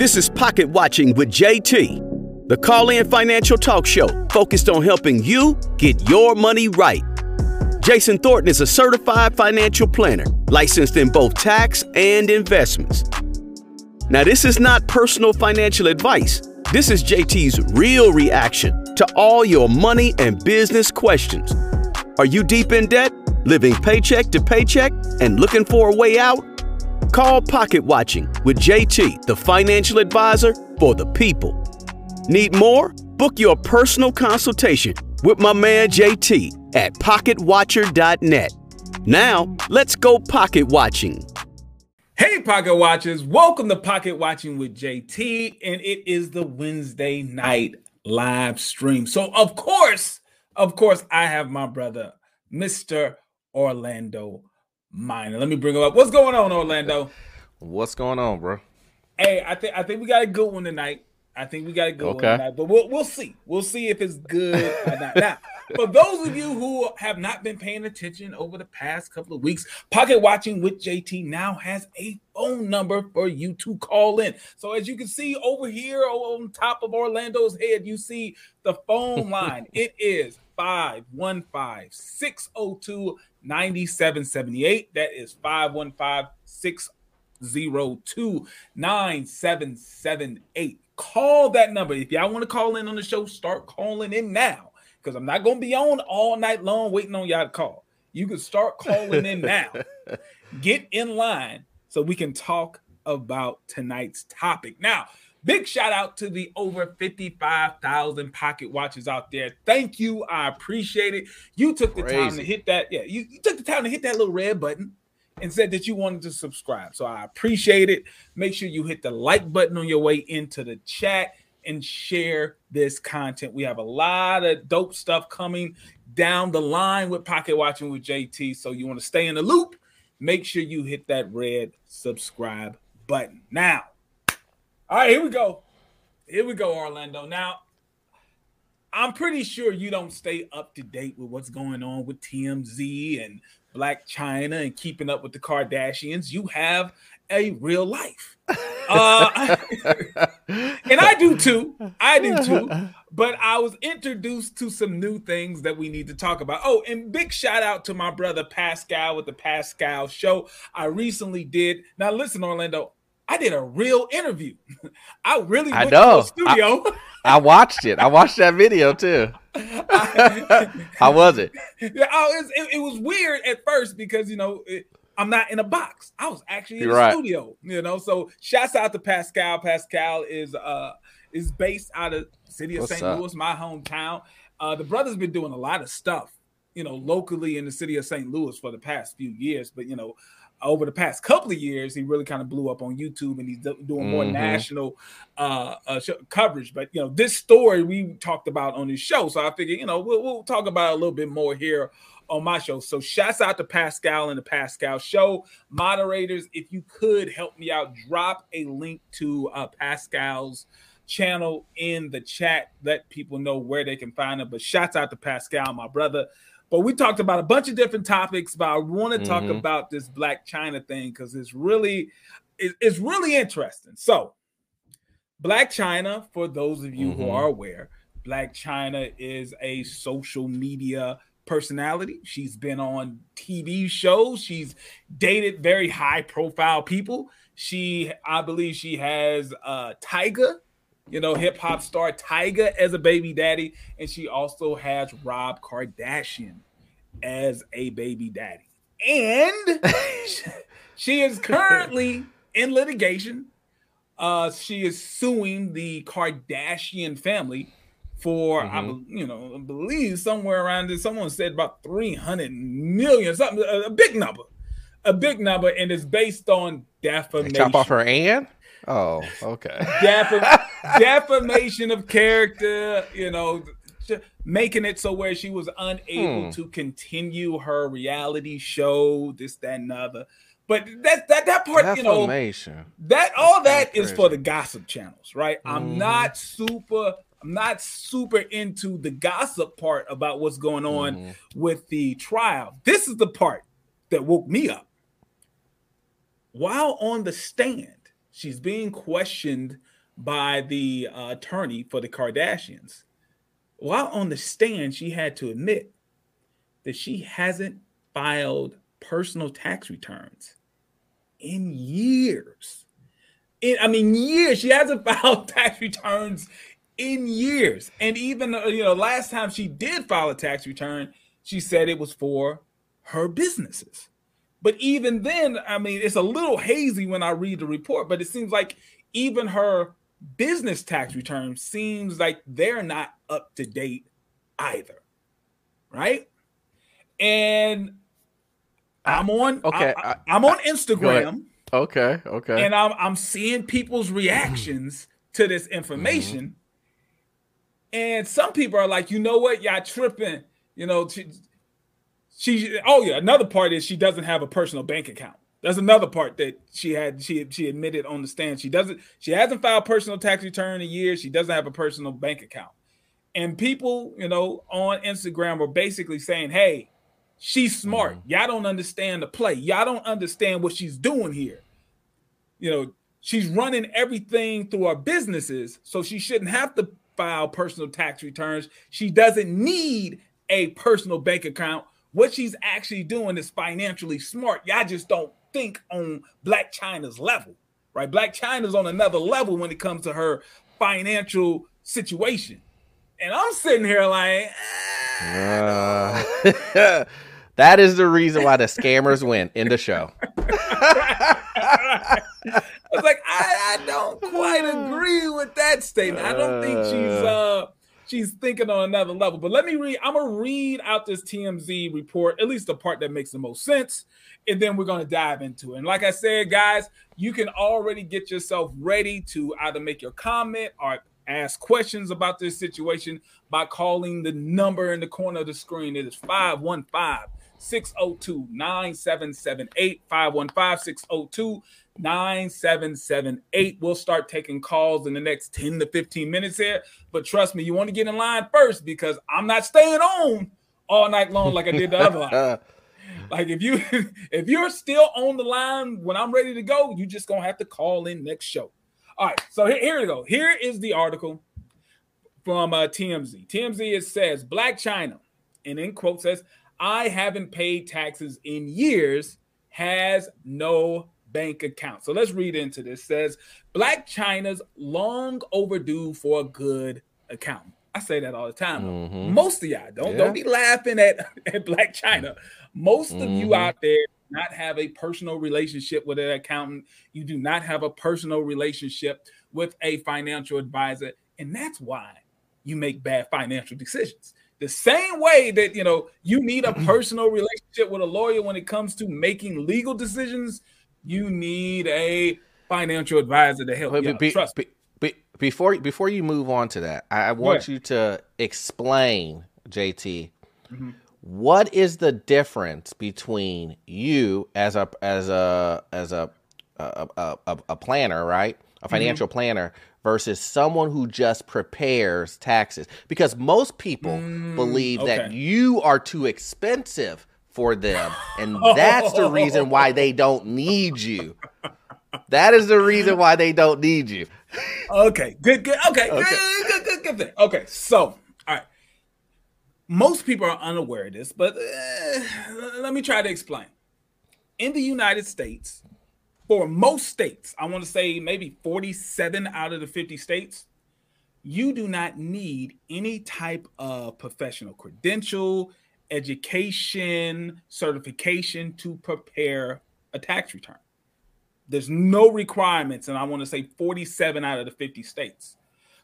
This is Pocket Watching with JT, the call in financial talk show focused on helping you get your money right. Jason Thornton is a certified financial planner, licensed in both tax and investments. Now, this is not personal financial advice. This is JT's real reaction to all your money and business questions. Are you deep in debt, living paycheck to paycheck, and looking for a way out? Call Pocket Watching with JT, the financial advisor for the people. Need more? Book your personal consultation with my man JT at pocketwatcher.net. Now, let's go pocket watching. Hey, Pocket Watchers, welcome to Pocket Watching with JT, and it is the Wednesday night live stream. So, of course, of course, I have my brother, Mr. Orlando Minor. Let me bring him up. What's going on, Orlando? What's going on, bro? Hey, I think I think we got a good one tonight. I think we got a good Okay. one tonight, but we'll we'll see. We'll see if it's good or not. Now, for those of you who have not been paying attention over the past couple of weeks, Pocket Watching with JT now has a phone number for you to call in. So as you can see over here on top of Orlando's head, you see the phone line. it is 515 602 9778. That is 515 602 9778. Call that number. If y'all want to call in on the show, start calling in now because I'm not going to be on all night long waiting on y'all to call. You can start calling in now. Get in line so we can talk about tonight's topic. Now, big shout out to the over 55,000 pocket watches out there. Thank you. I appreciate it. You took the time to hit that. Yeah, you, you took the time to hit that little red button and said that you wanted to subscribe. So I appreciate it. Make sure you hit the like button on your way into the chat and share this content. We have a lot of dope stuff coming down the line with Pocket Watching with JT. So you want to stay in the loop, make sure you hit that red subscribe button. Now, all right, here we go. Here we go, Orlando. Now, I'm pretty sure you don't stay up to date with what's going on with TMZ and Blac Chyna and keeping up with the Kardashians. You have a real life. Uh, and I do too. I do too. But I was introduced to some new things that we need to talk about. Oh, and big shout out to my brother Pascal with the Pascal Show. I recently did. Now, listen, Orlando. I did a real interview. I really I went know. studio. I watched it. I watched that video too. How was it? Yeah, oh, it, was- it, it was weird at first because you know it, I'm not in a box. I was actually in You're a right. studio. You know, so shouts out to Pascal. Pascal is uh is based out of city of What's St. up? Louis, my hometown. Uh, the brother's been doing a lot of stuff, you know, locally in the city of St. Louis for the past few years. But you know, over the past couple of years, he really kind of blew up on YouTube, and he's doing more Mhm. national uh, uh coverage. But you know, this story we talked about on this show, so I figured you know we'll, we'll talk about a little bit more here on my show. So shouts out to Pascal and the Pascal Show moderators. If you could help me out, drop a link to uh, Pascal's channel in the chat. Let people know where they can find it. But shouts out to Pascal, my brother. But we talked about a bunch of different topics, but I want to talk Mhm. about this Blac Chyna thing because it's really it- it's really interesting. So, Blac Chyna, for those of you who Mhm. are aware, Blac Chyna is a social media personality. She's been on TV shows. She's dated very high profile people. She, I believe, she has uh Tyga, you know, hip hop star Tyga as a baby daddy, and she also has Rob Kardashian as a baby daddy. And she is currently in litigation. Uh, she is suing the Kardashian family for, I, Mhm. be- you know, I believe somewhere around this. Someone said about three hundred million, something, a, a big number, a big number, and it's based on They defamation. chop off her and? Oh, okay. Defam- defamation of character, you know, making it so where she was unable Hmm. to continue her reality show, this, that, and the other. But that that that part, you know, that all That's that kinda for the gossip channels, right? I'm Mhm. not super. I'm not super into the gossip part about what's going on Mhm. with the trial. This is the part that woke me up. While on the stand, she's being questioned by the uh, attorney for the Kardashians. While on the stand, she had to admit that she hasn't filed personal tax returns in years. In, I mean, years. She hasn't filed tax returns in years. And even, uh, you know, last time she did file a tax return, she said it was for her businesses. But even then, I mean, it's a little hazy when I read the report, but it seems like even her business tax return seems like they're not up to date either. Right? And I'm on okay. I, am on Instagram. Okay, okay. And I'm I'm seeing people's reactions to this information. Mm-hmm. And some people are like, you know what, y'all tripping. You know, she, oh yeah, another part is she doesn't have a personal bank account. That's another part that she had. She she admitted on the stand. She doesn't. She hasn't filed personal tax return in years. She doesn't have a personal bank account. And people, you know, on Instagram were basically saying, "Hey, she's smart. Mm-hmm. Y'all don't understand the play. Y'all don't understand what she's doing here. You know, she's running everything through our businesses, so she shouldn't have to file personal tax returns. She doesn't need a personal bank account. What she's actually doing is financially smart. Y'all just don't think on Blac Chyna's level, right? Blac Chyna's on another level when it comes to her financial situation. And I'm sitting here like, uh, that is the reason why the scammers win in the show. I was like, I, I, don't quite agree with that statement. I don't think she's uh she's thinking on another level. But let me read. I'm gonna read out this TMZ report, at least the part that makes the most sense and then we're to dive into it. And like I said, guys, you can already get yourself ready to either make your comment or ask questions about this situation by calling the number in the corner of the screen. It is 515 602 9778. 515 602 9778. We'll start taking calls in the next 10 to 15 minutes here. But trust me, you want to get in line first because I'm not staying on all night long like I did the other line. Like if you if you're still on the line when I'm ready to go, you just gonna have to call in next show. All right, so here, here we go. Here is the article from uh, TMZ. TMZ it says Blac Chyna, and in quote says, "I haven't paid taxes in years, has no bank account." So let's read into this. It says Blac Chyna's long overdue for a good accountant. I say that all the time. Mm-hmm. Most of y'all don't yeah. don't be laughing at, at Blac Chyna. Most mm-hmm. of you mm-hmm. out there not have a personal relationship with an accountant. You do not have a personal relationship with a financial advisor, and that's why you make bad financial decisions. The same way that you know you need a personal relationship with a lawyer when it comes to making legal decisions, you need a financial advisor to help you. Be, Trust be, be, before before you move on to that, I, I want you to explain, JT, mm-hmm what is the difference between you as a as a as a a, a, a planner, right? A mm-hmm. financial mm-hmm. planner versus someone who just prepares taxes because most people mm, believe okay. that you are too expensive for them and that's the reason why they don't need you that is the reason why they don't need you okay good good okay, okay. Good, good, good, good thing okay so all right. most people are unaware of this, but uh, let me try to explain. In the United States, for most states, I want to say maybe 47 out of the 50 states, you do not need any type of professional credential, education, certification to prepare a tax return. There's no requirements, and I want to say 47 out of the 50 states.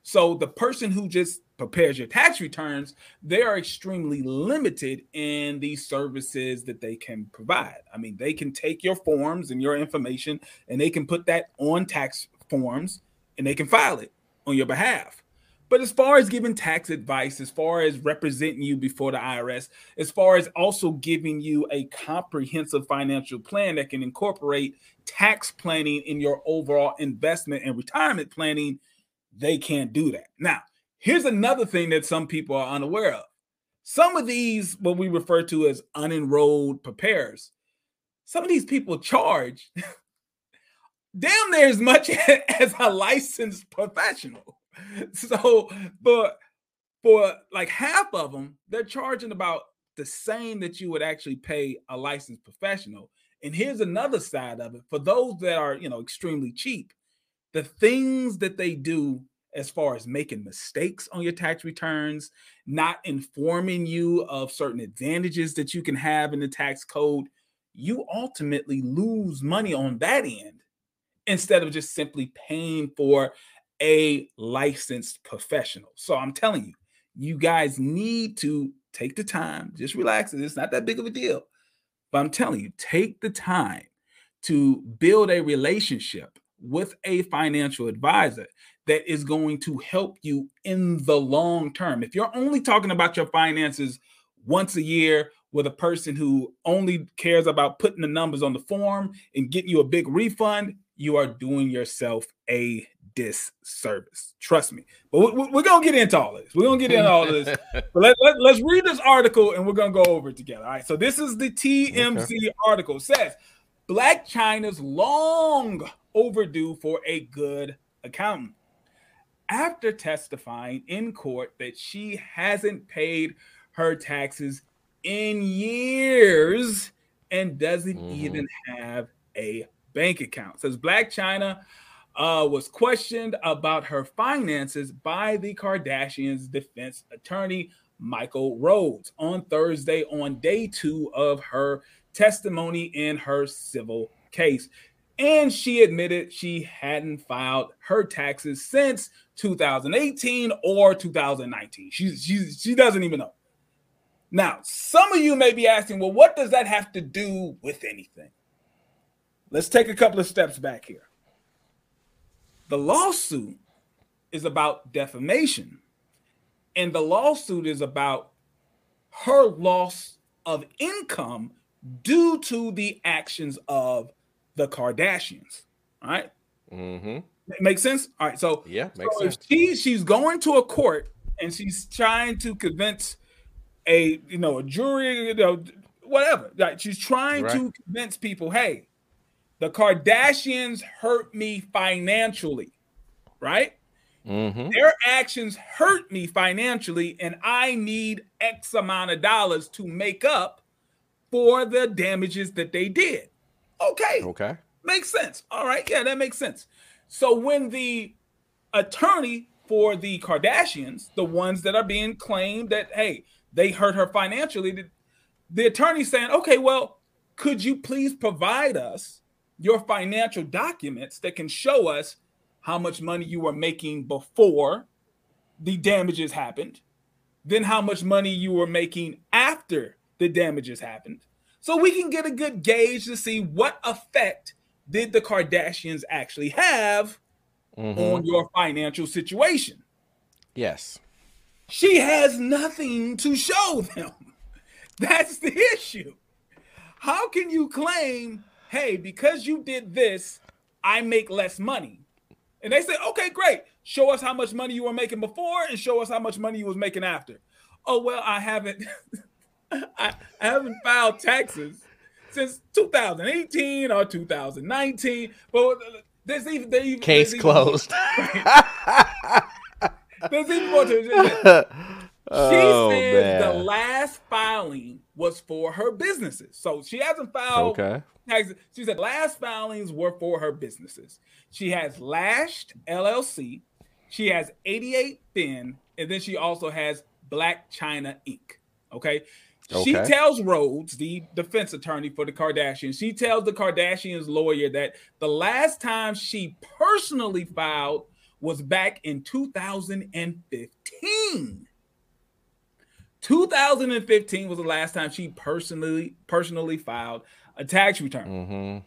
So the person who just prepares your tax returns, they are extremely limited in the services that they can provide. I mean, they can take your forms and your information and they can put that on tax forms and they can file it on your behalf. But as far as giving tax advice, as far as representing you before the IRS, as far as also giving you a comprehensive financial plan that can incorporate tax planning in your overall investment and retirement planning, they can't do that. Now, here's another thing that some people are unaware of. Some of these, what we refer to as unenrolled preparers, some of these people charge damn near as much as a licensed professional. So, but for like half of them, they're charging about the same that you would actually pay a licensed professional. And here's another side of it for those that are, you know, extremely cheap, the things that they do as far as making mistakes on your tax returns, not informing you of certain advantages that you can have in the tax code, you ultimately lose money on that end instead of just simply paying for a licensed professional. So I'm telling you, you guys need to take the time, just relax. It's not that big of a deal. But I'm telling you, take the time to build a relationship with a financial advisor that is going to help you in the long term. If you're only talking about your finances once a year with a person who only cares about putting the numbers on the form and getting you a big refund, you are doing yourself a disservice. Trust me. But we, are to get into all this. We're to get into all this. but let, let, let's read this article and we're to go over it together. All right. So this is the TMZ okay. article. It says Blac Chyna's long overdue for a good accountant. After testifying in court that she hasn't paid her taxes in years and doesn't mm-hmm. even have a bank account. Says Blac Chyna uh, was questioned about her finances by the Kardashians' defense attorney, Michael Rhodes, on Thursday on day two of her testimony in her civil case. And she admitted she hadn't filed her taxes since 2018 or 2019. She, she, she doesn't even know. Now, some of you may be asking, well, what does that have to do with anything? Let's take a couple of steps back here. The lawsuit is about defamation, and the lawsuit is about her loss of income due to the actions of the Kardashians. All right. Mm-hmm. Makes sense. All right. So yeah, makes so sense. she she's going to a court and she's trying to convince a you know a jury, you know, whatever. Like she's trying right. to convince people, hey, the Kardashians hurt me financially, right? Mm-hmm. Their actions hurt me financially, and I need X amount of dollars to make up for the damages that they did. Okay. Okay. Makes sense. All right. Yeah, that makes sense. So when the attorney for the Kardashians, the ones that are being claimed that, hey, they hurt her financially, the, the attorney saying, okay, well, could you please provide us your financial documents that can show us how much money you were making before the damages happened, then how much money you were making after the damages happened, so we can get a good gauge to see what effect did the Kardashians actually have mm-hmm. on your financial situation. Yes. She has nothing to show them. That's the issue. How can you claim hey, because you did this, I make less money. And they say, okay, great. Show us how much money you were making before and show us how much money you was making after. Oh, well, I haven't I, I haven't filed taxes since 2018 or 2019. But there's even, there's even case there's closed. Even, there's even more to it. She oh, says man. the last filing was for her businesses. So she hasn't filed okay. She said last filings were for her businesses. She has Lashed LLC, she has 88 Thin, and then she also has Blac Chyna Inc. Okay. okay. She tells Rhodes, the defense attorney for the Kardashians, she tells the Kardashians lawyer that the last time she personally filed was back in 2015. 2015 was the last time she personally personally filed a tax return. Mm-hmm.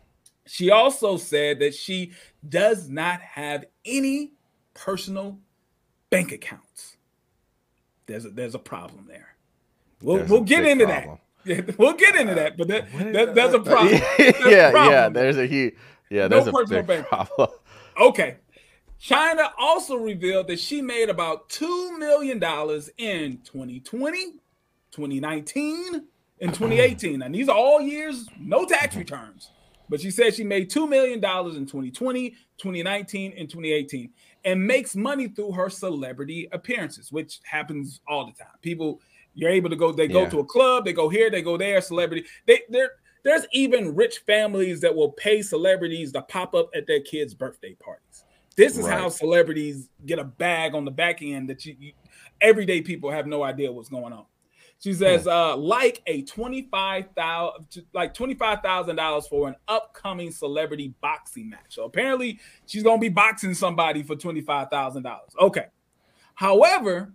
She also said that she does not have any personal bank accounts. There's a, there's a problem there. We'll, we'll get into problem. that. we'll get into that, but that, that there's a problem. There's yeah, a problem. yeah. There's a huge yeah. There's no a personal bank problem. Okay. Chyna also revealed that she made about $2 million in 2020, 2019, and 2018. And these are all years, no tax returns. but she said she made $2 million in 2020, 2019, and 2018 and makes money through her celebrity appearances, which happens all the time. People, you're able to go, they go to a club, they go here, they go there, celebrity. They, they're, there's even rich families that will pay celebrities to pop up at their kids' birthday parties. This is right. how celebrities get a bag on the back end that you, you everyday people have no idea what's going on. She says, uh, like a twenty-five thousand, like twenty-five thousand dollars for an upcoming celebrity boxing match. So apparently, she's gonna be boxing somebody for twenty-five thousand dollars. Okay. However,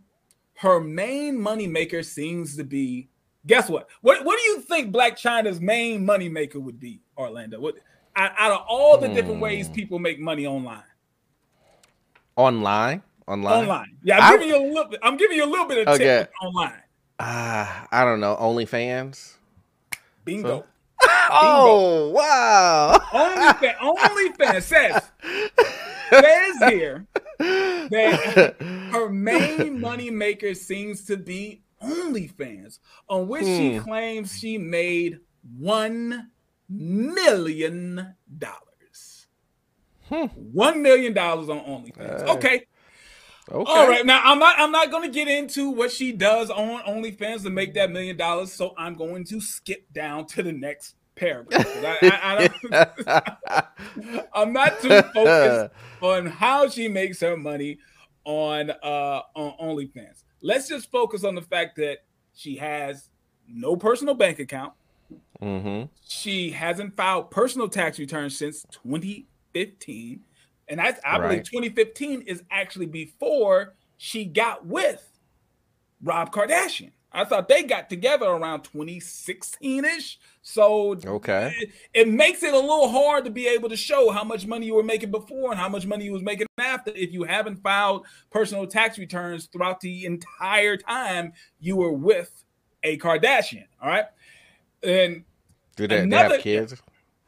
her main money maker seems to be. Guess what? What What do you think Blac Chyna's main money maker would be, Orlando? What out of all the different ways hmm. people make money online? Online, online, online. Yeah, I'm I, giving you a little. Bit, I'm giving you a little bit of okay. tip online. Ah, uh, I don't know. OnlyFans. Bingo. So? oh wow! OnlyFans. OnlyFans says says here that her main money maker seems to be OnlyFans, on which hmm. she claims she made one million dollars. Hmm. One million dollars on OnlyFans. Uh, okay, Okay. All right. Now I'm not I'm not going to get into what she does on OnlyFans to make that million dollars. So I'm going to skip down to the next paragraph. I, am not too focused on how she makes her money on uh on OnlyFans. Let's just focus on the fact that she has no personal bank account. Mm-hmm. She hasn't filed personal tax returns since 2015. And I, I right. believe 2015 is actually before she got with Rob Kardashian. I thought they got together around 2016 ish. So okay, it, it, makes it a little hard to be able to show how much money you were making before and how much money you was making after if you haven't filed personal tax returns throughout the entire time you were with a Kardashian. All right, and do they, another, they have kids?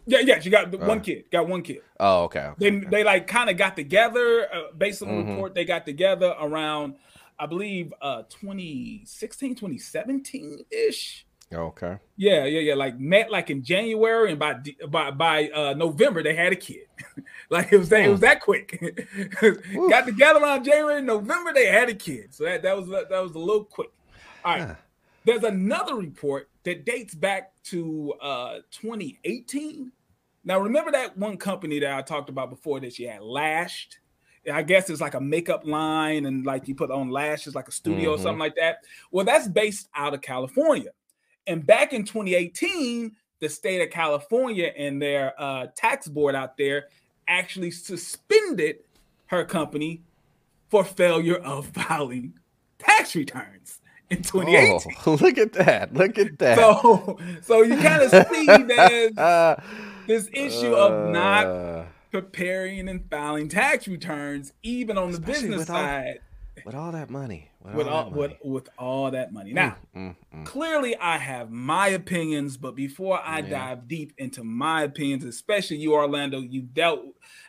Yeah, yeah, she got uh, one kid. Got one kid. Oh, okay. okay they okay. they like kind of got together uh, based on the mm-hmm. report. They got together around, I believe, uh 2016, 2017 ish. Okay. Yeah, yeah, yeah. Like met like in January, and by by by uh, November they had a kid. like it was that it was that quick. got together around January, November they had a kid. So that that was that was a little quick. All right. There's another report that dates back to uh 2018 now, remember that one company that I talked about before that she had lashed? I guess it's like a makeup line and like you put on lashes, like a studio mm-hmm. or something like that. Well, that's based out of California. And back in 2018, the state of California and their uh, tax board out there actually suspended her company for failure of filing tax returns in 2018. Oh, look at that. Look at that. So, so you kind of see that this issue uh, of not uh. preparing and filing tax returns, even on the business side. All, with all that money. With, with all, all with, with all that money. Now, mm, mm, mm. clearly I have my opinions, but before I yeah. dive deep into my opinions, especially you, Orlando, you dealt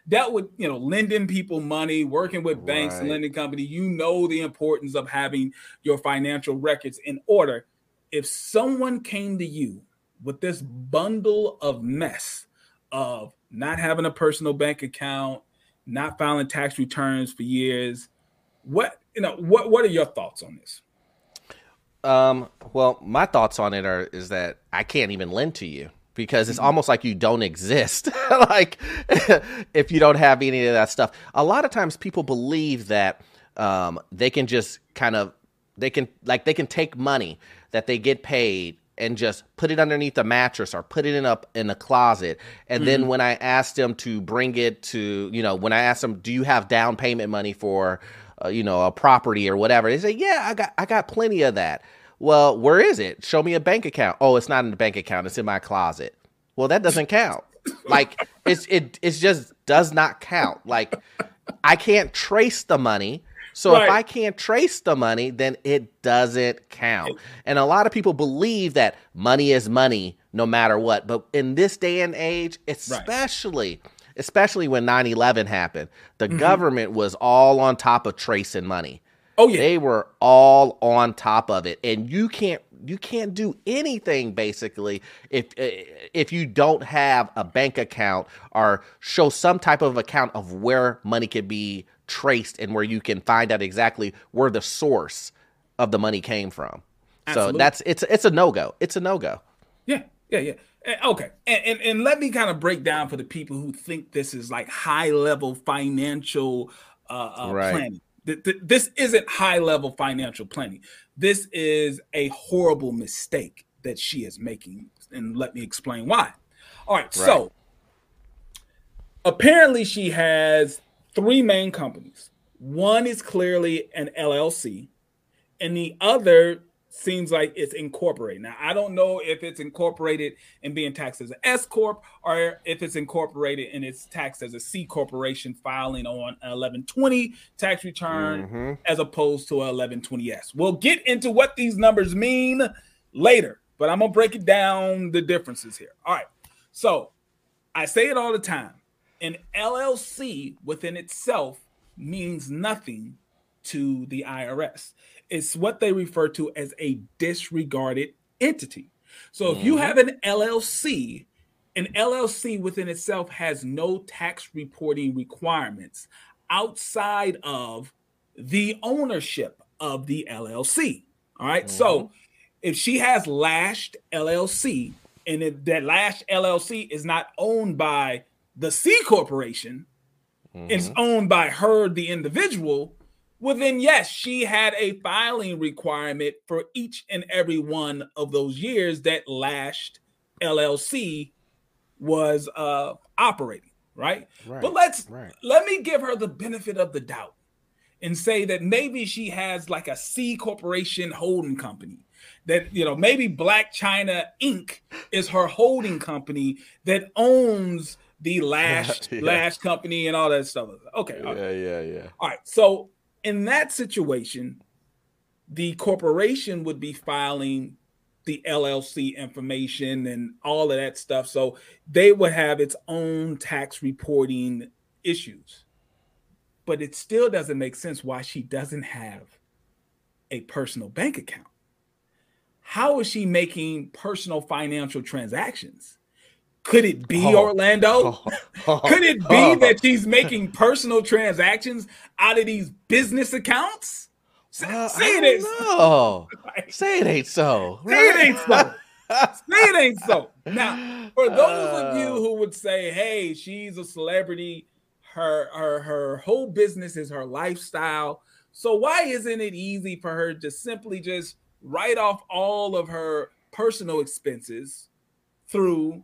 dealt with you know lending people money, working with banks right. and lending company. You know the importance of having your financial records in order. If someone came to you with this bundle of mess of not having a personal bank account, not filing tax returns for years. What you know, what what are your thoughts on this? Um, well, my thoughts on it are is that I can't even lend to you because it's mm-hmm. almost like you don't exist. like if you don't have any of that stuff. A lot of times people believe that um, they can just kind of they can like they can take money that they get paid and just put it underneath a mattress or put it in up in a closet. And mm-hmm. then when I asked them to bring it to, you know, when I asked them, do you have down payment money for, uh, you know, a property or whatever? They say, yeah, I got, I got plenty of that. Well, where is it? Show me a bank account. Oh, it's not in the bank account. It's in my closet. Well, that doesn't count. like it's, it, it just does not count. Like I can't trace the money so right. if I can't trace the money, then it doesn't count. And a lot of people believe that money is money no matter what. But in this day and age, especially right. especially when 9/11 happened, the mm-hmm. government was all on top of tracing money. Oh yeah. They were all on top of it. And you can't you can't do anything basically if if you don't have a bank account or show some type of account of where money could be traced and where you can find out exactly where the source of the money came from. Absolutely. So that's it's it's a no go. It's a no go. Yeah, yeah, yeah. Okay, and, and, and let me kind of break down for the people who think this is like high level financial uh, uh, right. planning. Th- th- this isn't high level financial planning. This is a horrible mistake that she is making, and let me explain why. All right, right. so apparently she has three main companies. One is clearly an LLC, and the other seems like it's incorporated. Now, I don't know if it's incorporated and being taxed as an S corp or if it's incorporated and it's taxed as a C corporation filing on an 1120 tax return mm-hmm. as opposed to a 1120S. We'll get into what these numbers mean later, but I'm going to break it down the differences here. All right. So, I say it all the time. An LLC within itself means nothing to the IRS. It's what they refer to as a disregarded entity. So if you mm-hmm. have an LLC, an LLC within itself has no tax reporting requirements outside of the ownership of the LLC. All right? mm-hmm. So if she has Lashed LLC and if that Lashed LLC is not owned by the C corporation, mm-hmm. it's owned by her, the individual, well, then, yes, she had a filing requirement for each and every one of those years that Lashed LLC was uh, operating, right? right but let's right. let me give her the benefit of the doubt and say that maybe she has like a C corporation holding company. That you know, maybe Blac Chyna Inc. is her holding company that owns the Lash yeah. Lash company and all that stuff. Okay. Yeah, yeah, yeah. All right. So in that situation, the corporation would be filing the LLC information and all of that stuff. So they would have its own tax reporting issues. But it still doesn't make sense why she doesn't have a personal bank account. How is she making personal financial transactions? Could it be oh. Orlando? Oh. Could it be oh. that she's making personal transactions out of these business accounts? Say, uh, say it ain't so. say it ain't so. Say it ain't so. say it ain't so. Now, for those uh, of you who would say, "Hey, she's a celebrity," her her her whole business is her lifestyle. So why isn't it easy for her to simply just write off all of her personal expenses through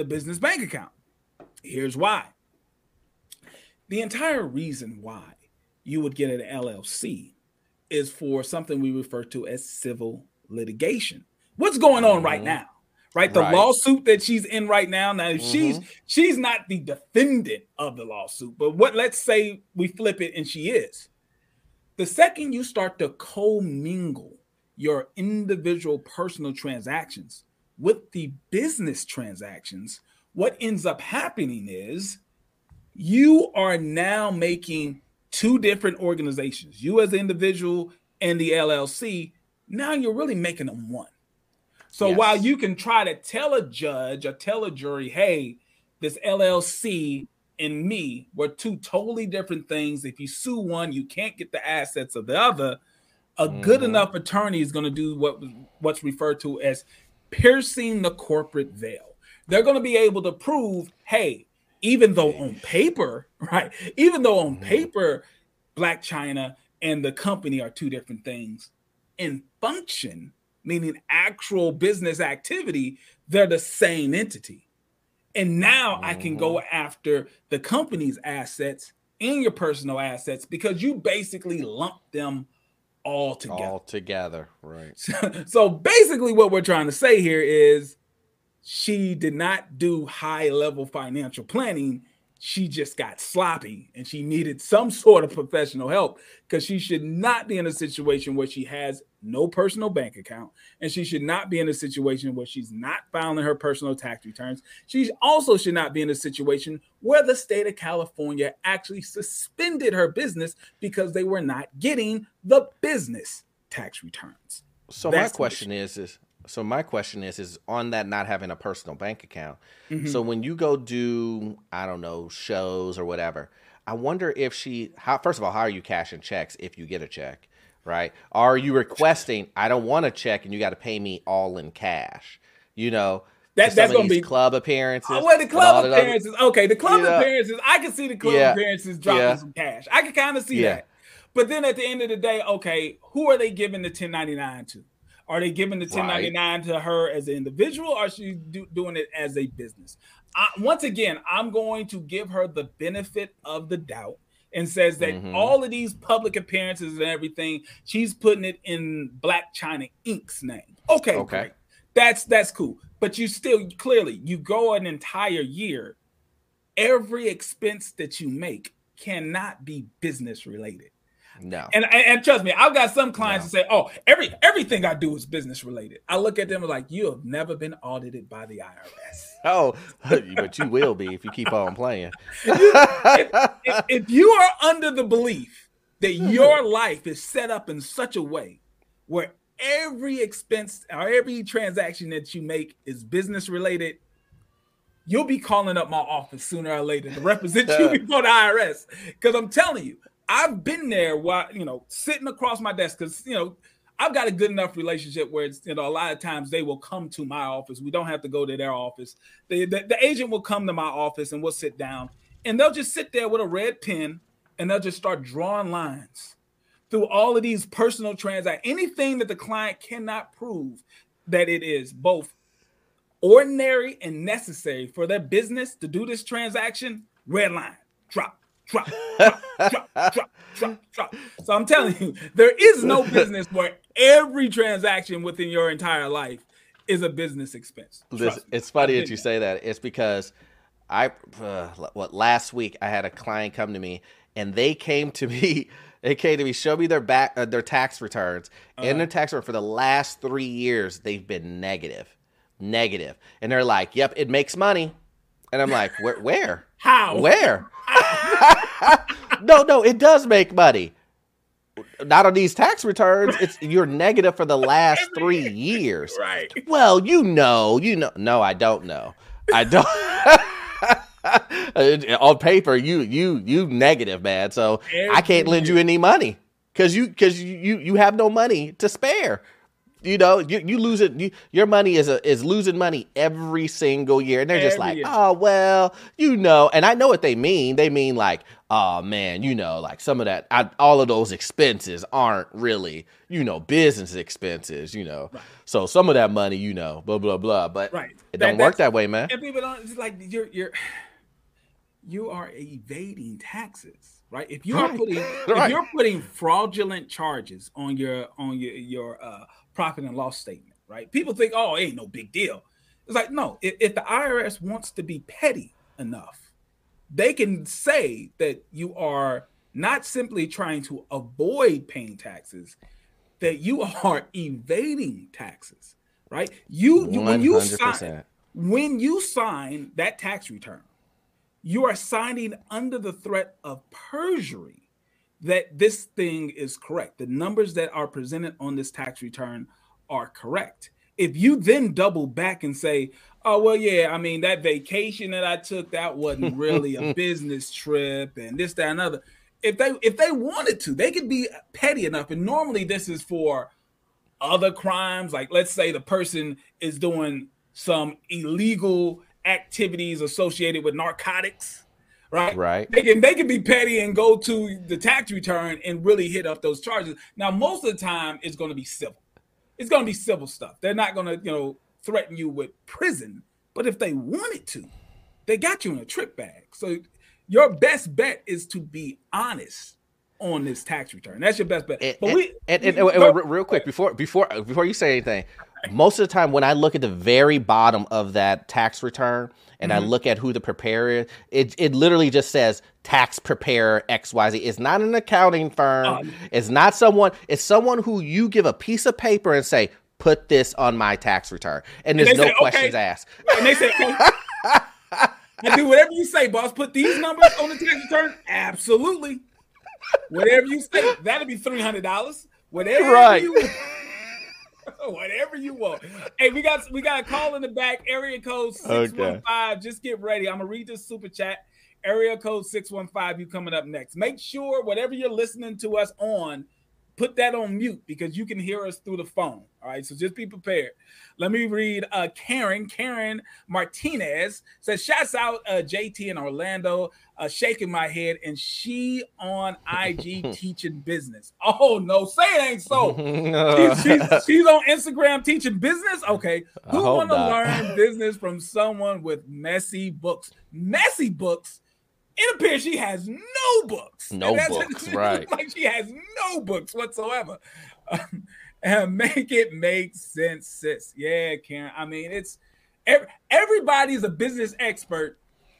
the business bank account. Here's why. The entire reason why you would get an LLC is for something we refer to as civil litigation. What's going on mm-hmm. right now? Right? The right. lawsuit that she's in right now. Now, mm-hmm. she's she's not the defendant of the lawsuit, but what let's say we flip it and she is. The second you start to commingle your individual personal transactions with the business transactions, what ends up happening is you are now making two different organizations, you as an individual and the LLC. Now you're really making them one. So yes. while you can try to tell a judge or tell a jury, hey, this LLC and me were two totally different things. If you sue one, you can't get the assets of the other. A mm-hmm. good enough attorney is going to do what what's referred to as piercing the corporate veil. They're going to be able to prove, hey, even though on paper, right, even though on mm-hmm. paper, Blac Chyna and the company are two different things, in function, meaning actual business activity, they're the same entity. And now mm-hmm. I can go mm-hmm. after the company's assets and your personal assets because you basically lump them all together. All together, right. So, so basically, what we're trying to say here is she did not do high level financial planning she just got sloppy and she needed some sort of professional help because she should not be in a situation where she has no personal bank account and she should not be in a situation where she's not filing her personal tax returns. She also should not be in a situation where the state of California actually suspended her business because they were not getting the business tax returns. So my question is is so my question is is on that not having a personal bank account. Mm-hmm. So when you go do I don't know shows or whatever, I wonder if she how first of all how are you cashing checks if you get a check, right? Are you requesting I don't want a check and you got to pay me all in cash? You know, that, that's gonna be club appearances. Oh, well, the club appearances. Other, okay, the club appearances. I can see the club yeah, appearances dropping yeah. some cash. I can kind of see yeah. that. But then at the end of the day, okay, who are they giving the 1099 to? Are they giving the 1099 right. to her as an individual or is she do, doing it as a business? I, once again, I'm going to give her the benefit of the doubt and says that mm-hmm. all of these public appearances and everything, she's putting it in Blac Chyna Inc.'s name. Okay, okay. Great. That's that's cool. But you still clearly you go an entire year, every expense that you make cannot be business related. No. And, and, and trust me, I've got some clients no. say, "Oh, every everything I do is business related." I look at them like, "You have never been audited by the IRS." Oh, but you will be if you keep on playing. if, if, if you are under the belief that hmm. your life is set up in such a way where every expense or every transaction that you make is business related, you'll be calling up my office sooner or later to represent you before the IRS. Because I'm telling you, I've been there while you know sitting across my desk because you know I've got a good enough relationship where it's you know a lot of times they will come to my office. We don't have to go to their office. The, the, the agent will come to my office and we'll sit down and they'll just sit there with a red pen and they'll just start drawing lines through all of these personal transactions. Anything that the client cannot prove that it is both ordinary and necessary for their business to do this transaction, red line, drop drop, drop, drop, drop, drop, drop. So I'm telling you, there is no business where every transaction within your entire life is a business expense. Listen, it's funny that you say that. It's because I, uh, what last week I had a client come to me and they came to me. They came to me, show me their back, uh, their tax returns. Uh-huh. In their tax return for the last three years, they've been negative, negative, and they're like, "Yep, it makes money," and I'm like, "Where? Where? How? Where?" no, no, it does make money. Not on these tax returns. It's you're negative for the last three years. Right. Well, you know, you know. No, I don't know. I don't. Uh, on paper, you you you negative, man. So Every I can't lend you any money because you because you you have no money to spare. You know, you, you lose it. You, your money is a, is losing money every single year, and they're just like, year. oh well, you know. And I know what they mean. They mean like, oh man, you know, like some of that, I, all of those expenses aren't really, you know, business expenses. You know, right. so some of that money, you know, blah blah blah. But right. it that, don't work that way, man. And people don't. It's like you're you're you are evading taxes right if you right. are putting right. if you're putting fraudulent charges on your on your your uh profit and loss statement, right? People think, oh, ain't no big deal. It's like, no, if, if the IRS wants to be petty enough, they can say that you are not simply trying to avoid paying taxes, that you are evading taxes, right? You, you when you sign when you sign that tax return, you are signing under the threat of perjury that this thing is correct. The numbers that are presented on this tax return are correct. If you then double back and say, oh, well, yeah, I mean, that vacation that I took, that wasn't really a business trip and this, that, and other. If they if they wanted to, they could be petty enough. And normally this is for other crimes. Like let's say the person is doing some illegal activities associated with narcotics right? Right. They can they can be petty and go to the tax return and really hit up those charges. Now, most of the time, it's going to be civil. It's going to be civil stuff. They're not going to you know threaten you with prison. But if they wanted to, they got you in a trick bag. So your best bet is to be honest on this tax return. That's your best bet. And, but we, and, and, we, and real quick before before before you say anything, most of the time when I look at the very bottom of that tax return and mm-hmm. I look at who the preparer is, it it literally just says tax preparer XYZ. It's not an accounting firm. Um, it's not someone, it's someone who you give a piece of paper and say, put this on my tax return. And there's and no say, questions okay. asked. And they say, okay. I do whatever you say, boss. Put these numbers on the tax return. Absolutely. Whatever you say, that'll be three hundred dollars. Whatever right. you Whatever you want. Hey, we got we got a call in the back. Area code six one five. Just get ready. I'm gonna read this super chat. Area code six one five. You coming up next. Make sure whatever you're listening to us on put that on mute because you can hear us through the phone. All right, so just be prepared. Let me read uh, Karen. Karen Martinez says, "Shouts out uh, JT in Orlando, uh, shaking my head, and she on IG teaching business. Oh no, say it ain't so. she's, she's, she's, on Instagram teaching business. Okay, who want to learn business from someone with messy books? Messy books." It appears she has no books. No books, right? Like she has no books whatsoever. Um, and make it make sense, sis. Yeah, Karen. I mean, it's everybody's a business expert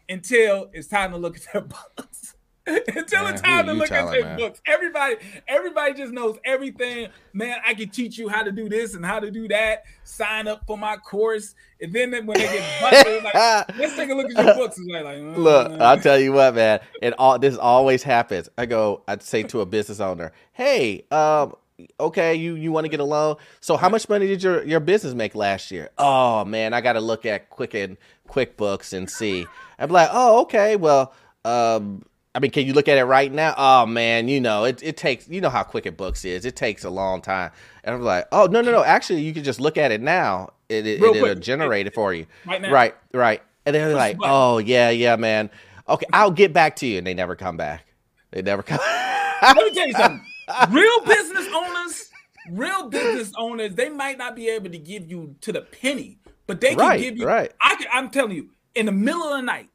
until it's time to look at their books. Until man, it's time to look at their books. Everybody, everybody just knows everything. Man, I can teach you how to do this and how to do that. Sign up for my course. And then when they get busted, like, let's take a look at your books. Like, like uh, look, I'll tell you what, man. It all this always happens. I go, I'd say to a business owner, hey, um, okay, you you want to get a loan. So how much money did your your business make last year? Oh man, I got to look at Quicken QuickBooks and see. I'm like, oh okay, well, um, I mean, can you look at it right now? Oh man, you know it. It takes you know how quick it books is. It takes a long time. And I'm like, oh no no no. Actually, you can just look at it now. It, it will generate it for you. Right now. Right right. And they're like, oh yeah yeah man. Okay, I'll get back to you. And they never come back. They never come. Let me tell you something. Real business owners, real business owners, they might not be able to give you to the penny, but they can right, give you. Right. I can, I'm telling you, in the middle of the night,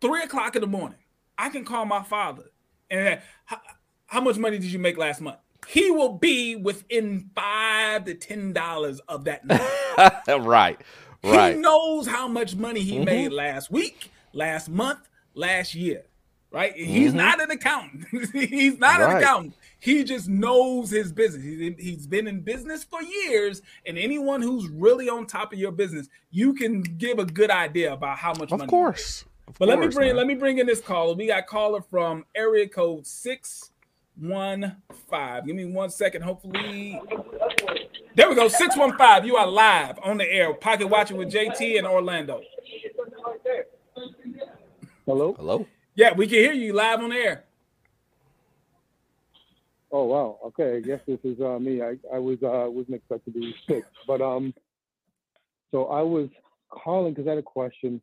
three o'clock in the morning I can call my father and how, how much money did you make last month? He will be within five to ten dollars of that number. right. Right. He knows how much money he mm-hmm. made last week, last month, last year. Right? Mm-hmm. He's not an accountant. he's not right. an accountant. He just knows his business. he's been in business for years, and anyone who's really on top of your business, you can give a good idea about how much of money. Of course. Of but course, let me bring man. let me bring in this caller. We got caller from area code six one five. Give me one second. Hopefully, there we go. Six one five. You are live on the air. Pocket watching with JT in Orlando. Hello. Hello. Yeah, we can hear you live on the air. Oh wow. Okay. I guess this is uh, me. I, I was uh, wasn't expected to be sick, but um, so I was calling because I had a question.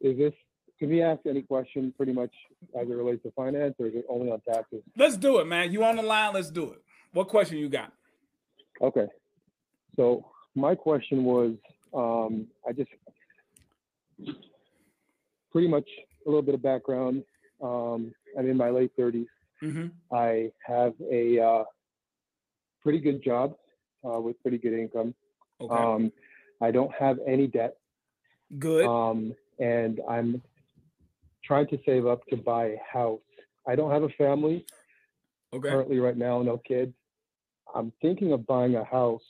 Is this can we ask any question pretty much as it relates to finance or is it only on taxes? Let's do it, man. You on the line? Let's do it. What question you got? Okay. So my question was um, I just pretty much a little bit of background. Um, I'm in my late 30s. Mm-hmm. I have a uh, pretty good job uh, with pretty good income. Okay. Um, I don't have any debt. Good. Um, and I'm trying to save up to buy a house. I don't have a family okay. currently right now, no kids. I'm thinking of buying a house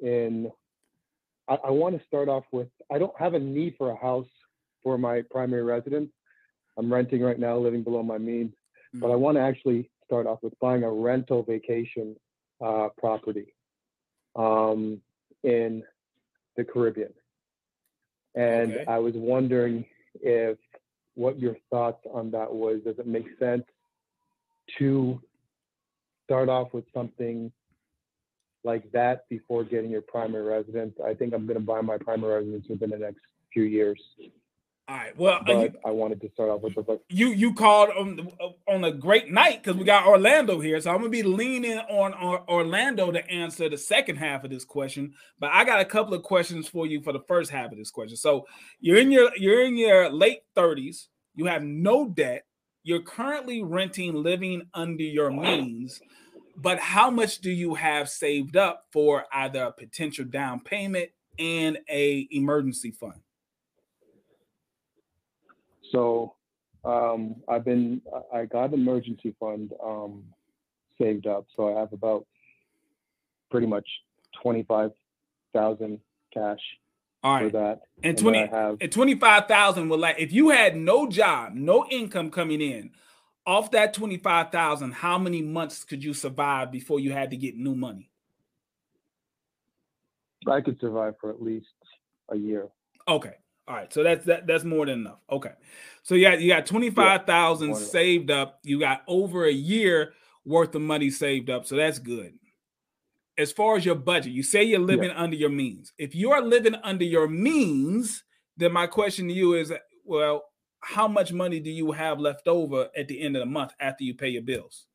in. I, I want to start off with. I don't have a need for a house for my primary residence. I'm renting right now, living below my means, mm-hmm. but I want to actually start off with buying a rental vacation uh, property um, in the Caribbean. And okay. I was wondering if what your thoughts on that was. Does it make sense to start off with something like that before getting your primary residence? I think I'm going to buy my primary residence within the next few years. All right. Well, uh, but you, I wanted to start off with the you you called on on a great night because we got Orlando here, so I'm gonna be leaning on, on Orlando to answer the second half of this question. But I got a couple of questions for you for the first half of this question. So you're in your you're in your late 30s. You have no debt. You're currently renting, living under your means. But how much do you have saved up for either a potential down payment and a emergency fund? So um, I've been I got emergency fund um, saved up, so I have about pretty much twenty five thousand cash All right. for that. And, and twenty have, and twenty five thousand will like if you had no job, no income coming in, off that twenty five thousand, how many months could you survive before you had to get new money? I could survive for at least a year. Okay. All right. So that's that that's more than enough. Okay. So you got you got 25,000 yeah, saved up. You got over a year worth of money saved up. So that's good. As far as your budget, you say you're living yeah. under your means. If you are living under your means, then my question to you is well, how much money do you have left over at the end of the month after you pay your bills?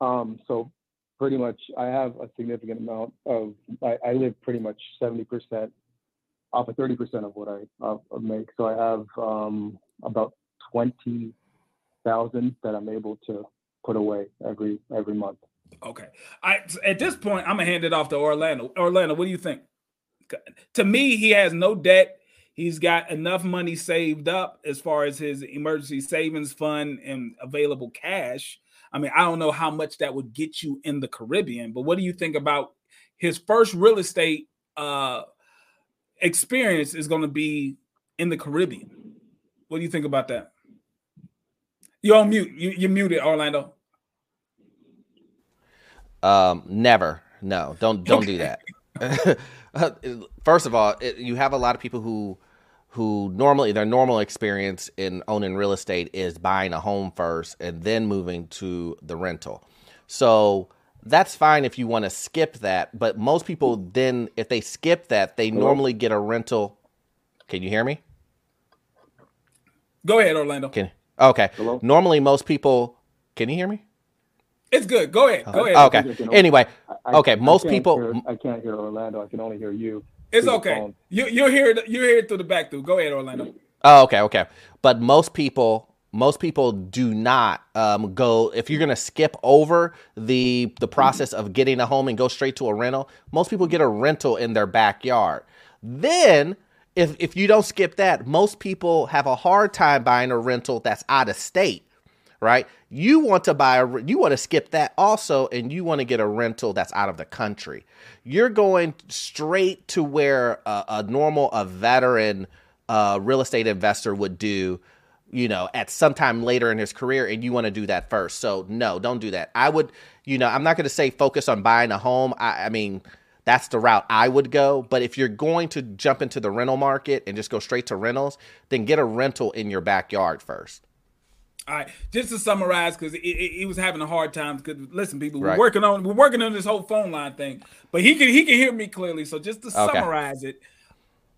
Um, so pretty much I have a significant amount of I, I live pretty much 70% off of 30% of what I uh, make. So I have um, about 20,000 that I'm able to put away every every month. Okay. I at this point I'm gonna hand it off to Orlando. Orlando, what do you think? To me, he has no debt. He's got enough money saved up as far as his emergency savings fund and available cash. I mean, I don't know how much that would get you in the Caribbean, but what do you think about his first real estate uh, experience is going to be in the Caribbean? What do you think about that? You're on mute. You, you're muted, Orlando. Um, never. No, don't don't do that. First of all, it, you have a lot of people who who normally their normal experience in owning real estate is buying a home first and then moving to the rental. So that's fine if you want to skip that, but most people then if they skip that, they normally get a rental. Can you hear me? Go ahead, Orlando. Can okay. Hello? Normally most people can you hear me? It's good. Go ahead. Go ahead. Okay. Anyway, okay. Most people. Hear, I can't hear Orlando. I can only hear you. It's okay. You you hear it. You hear it through the back through. Go ahead, Orlando. Oh, okay, okay. But most people, most people do not um, go. If you're gonna skip over the the process of getting a home and go straight to a rental, most people get a rental in their backyard. Then, if if you don't skip that, most people have a hard time buying a rental that's out of state right? You want to buy a, you want to skip that also, and you want to get a rental that's out of the country. You're going straight to where a, a normal, a veteran uh, real estate investor would do, you know, at some time later in his career, and you want to do that first. So no, don't do that. I would, you know, I'm not going to say focus on buying a home. I, I mean, that's the route I would go. But if you're going to jump into the rental market and just go straight to rentals, then get a rental in your backyard first. All right, just to summarize, because he was having a hard time. Because listen, people, we're working on we're working on this whole phone line thing, but he can he can hear me clearly. So just to okay. summarize it,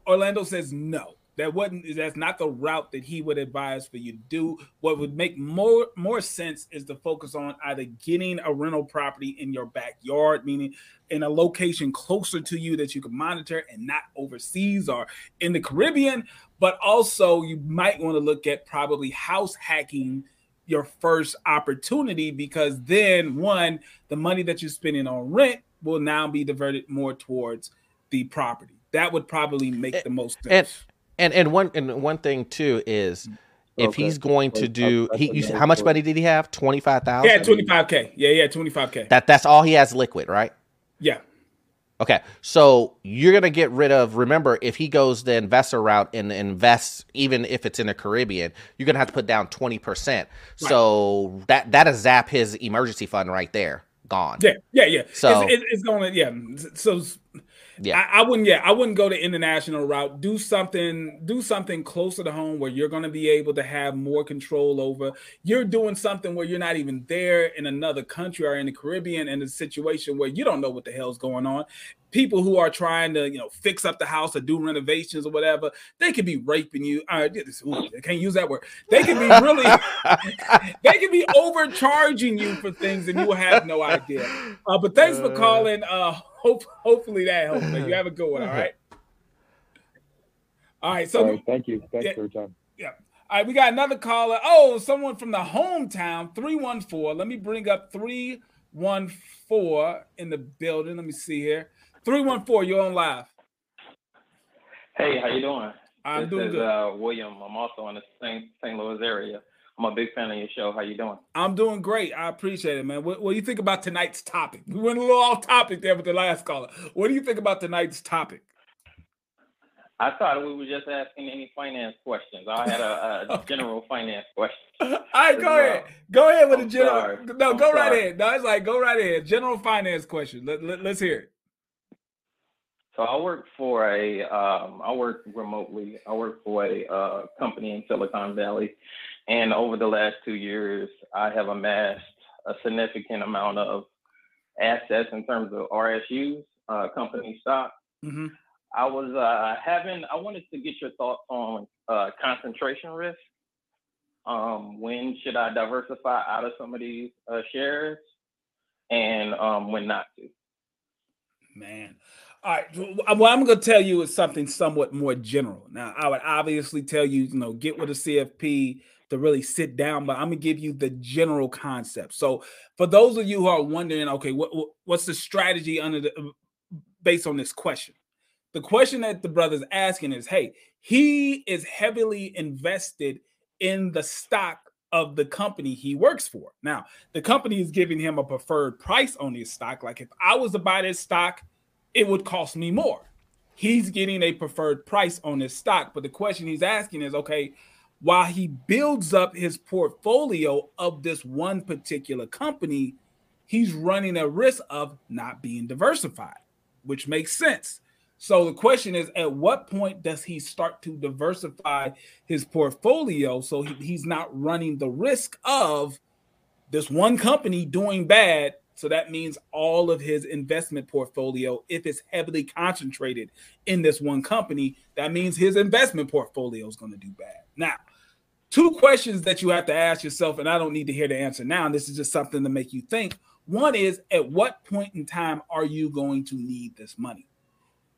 Orlando says no. That wasn't that's not the route that he would advise for you to do. What would make more more sense is to focus on either getting a rental property in your backyard, meaning in a location closer to you that you can monitor and not overseas or in the Caribbean, but also you might want to look at probably house hacking your first opportunity because then one the money that you're spending on rent will now be diverted more towards the property that would probably make eh, the most sense and and, and one and one thing too is if okay. he's going to do he you, how much money did he have 25,000 yeah 25k yeah yeah 25k that that's all he has liquid right yeah Okay, so you're gonna get rid of. Remember, if he goes the investor route and invests, even if it's in the Caribbean, you're gonna have to put down twenty percent. Right. So that that is zap his emergency fund right there, gone. Yeah, yeah, yeah. So it's, it's going to yeah. So yeah, I, I, wouldn't. Yeah, I wouldn't go the international route. Do something. Do something closer to home where you're going to be able to have more control over. You're doing something where you're not even there in another country or in the Caribbean in a situation where you don't know what the hell's going on. People who are trying to, you know, fix up the house or do renovations or whatever, they could be raping you. Uh, ooh, I can't use that word. They could be really, they could be overcharging you for things and you have no idea. Uh, but thanks for uh. calling. Uh, hope hopefully that helps. Man. You have a good one. All right. All right. So all right, thank you. Thanks yeah, for your time. Yeah. All right, we got another caller. Oh, someone from the hometown, 314. Let me bring up 314 in the building. Let me see here. 314, you're on live. Hey, how you doing? I'm this doing is, good. Uh, William. I'm also in the St. St. Louis area. I'm a big fan of your show. How you doing? I'm doing great. I appreciate it, man. What, what do you think about tonight's topic? We went a little off topic there with the last caller. What do you think about tonight's topic? I thought we were just asking any finance questions. I had a, a okay. general finance question. All right, go well. ahead. Go ahead with I'm the general. Sorry. No, I'm go sorry. right ahead. No, it's like go right ahead. General finance question. Let, let, let's hear it. So I work for a, um, I work remotely. I work for a uh, company in Silicon Valley, and over the last two years, I have amassed a significant amount of assets in terms of RSUs, uh, company stock. Mm-hmm. I was uh, having, I wanted to get your thoughts on uh, concentration risk. Um, when should I diversify out of some of these uh, shares, and um, when not to? Man, all right. What I'm going to tell you is something somewhat more general. Now, I would obviously tell you, you know, get with a CFP to really sit down, but I'm to give you the general concept. So, for those of you who are wondering, okay, what, what's the strategy under the uh, based on this question? The question that the brother's asking is, hey, he is heavily invested in the stock of the company he works for. Now, the company is giving him a preferred price on his stock. Like if I was to buy this stock it would cost me more. He's getting a preferred price on his stock. But the question he's asking is okay, while he builds up his portfolio of this one particular company, he's running a risk of not being diversified, which makes sense. So the question is at what point does he start to diversify his portfolio so he, he's not running the risk of this one company doing bad so that means all of his investment portfolio, if it's heavily concentrated in this one company, that means his investment portfolio is going to do bad. Now, two questions that you have to ask yourself, and I don't need to hear the answer now. This is just something to make you think. One is at what point in time are you going to need this money?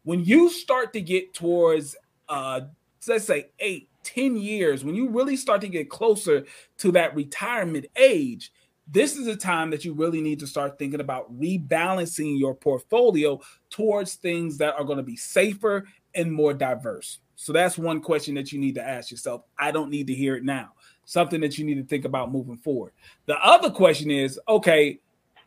When you start to get towards, uh, let's say, eight, ten years, when you really start to get closer to that retirement age, this is a time that you really need to start thinking about rebalancing your portfolio towards things that are going to be safer and more diverse. So that's one question that you need to ask yourself. I don't need to hear it now. Something that you need to think about moving forward. The other question is okay,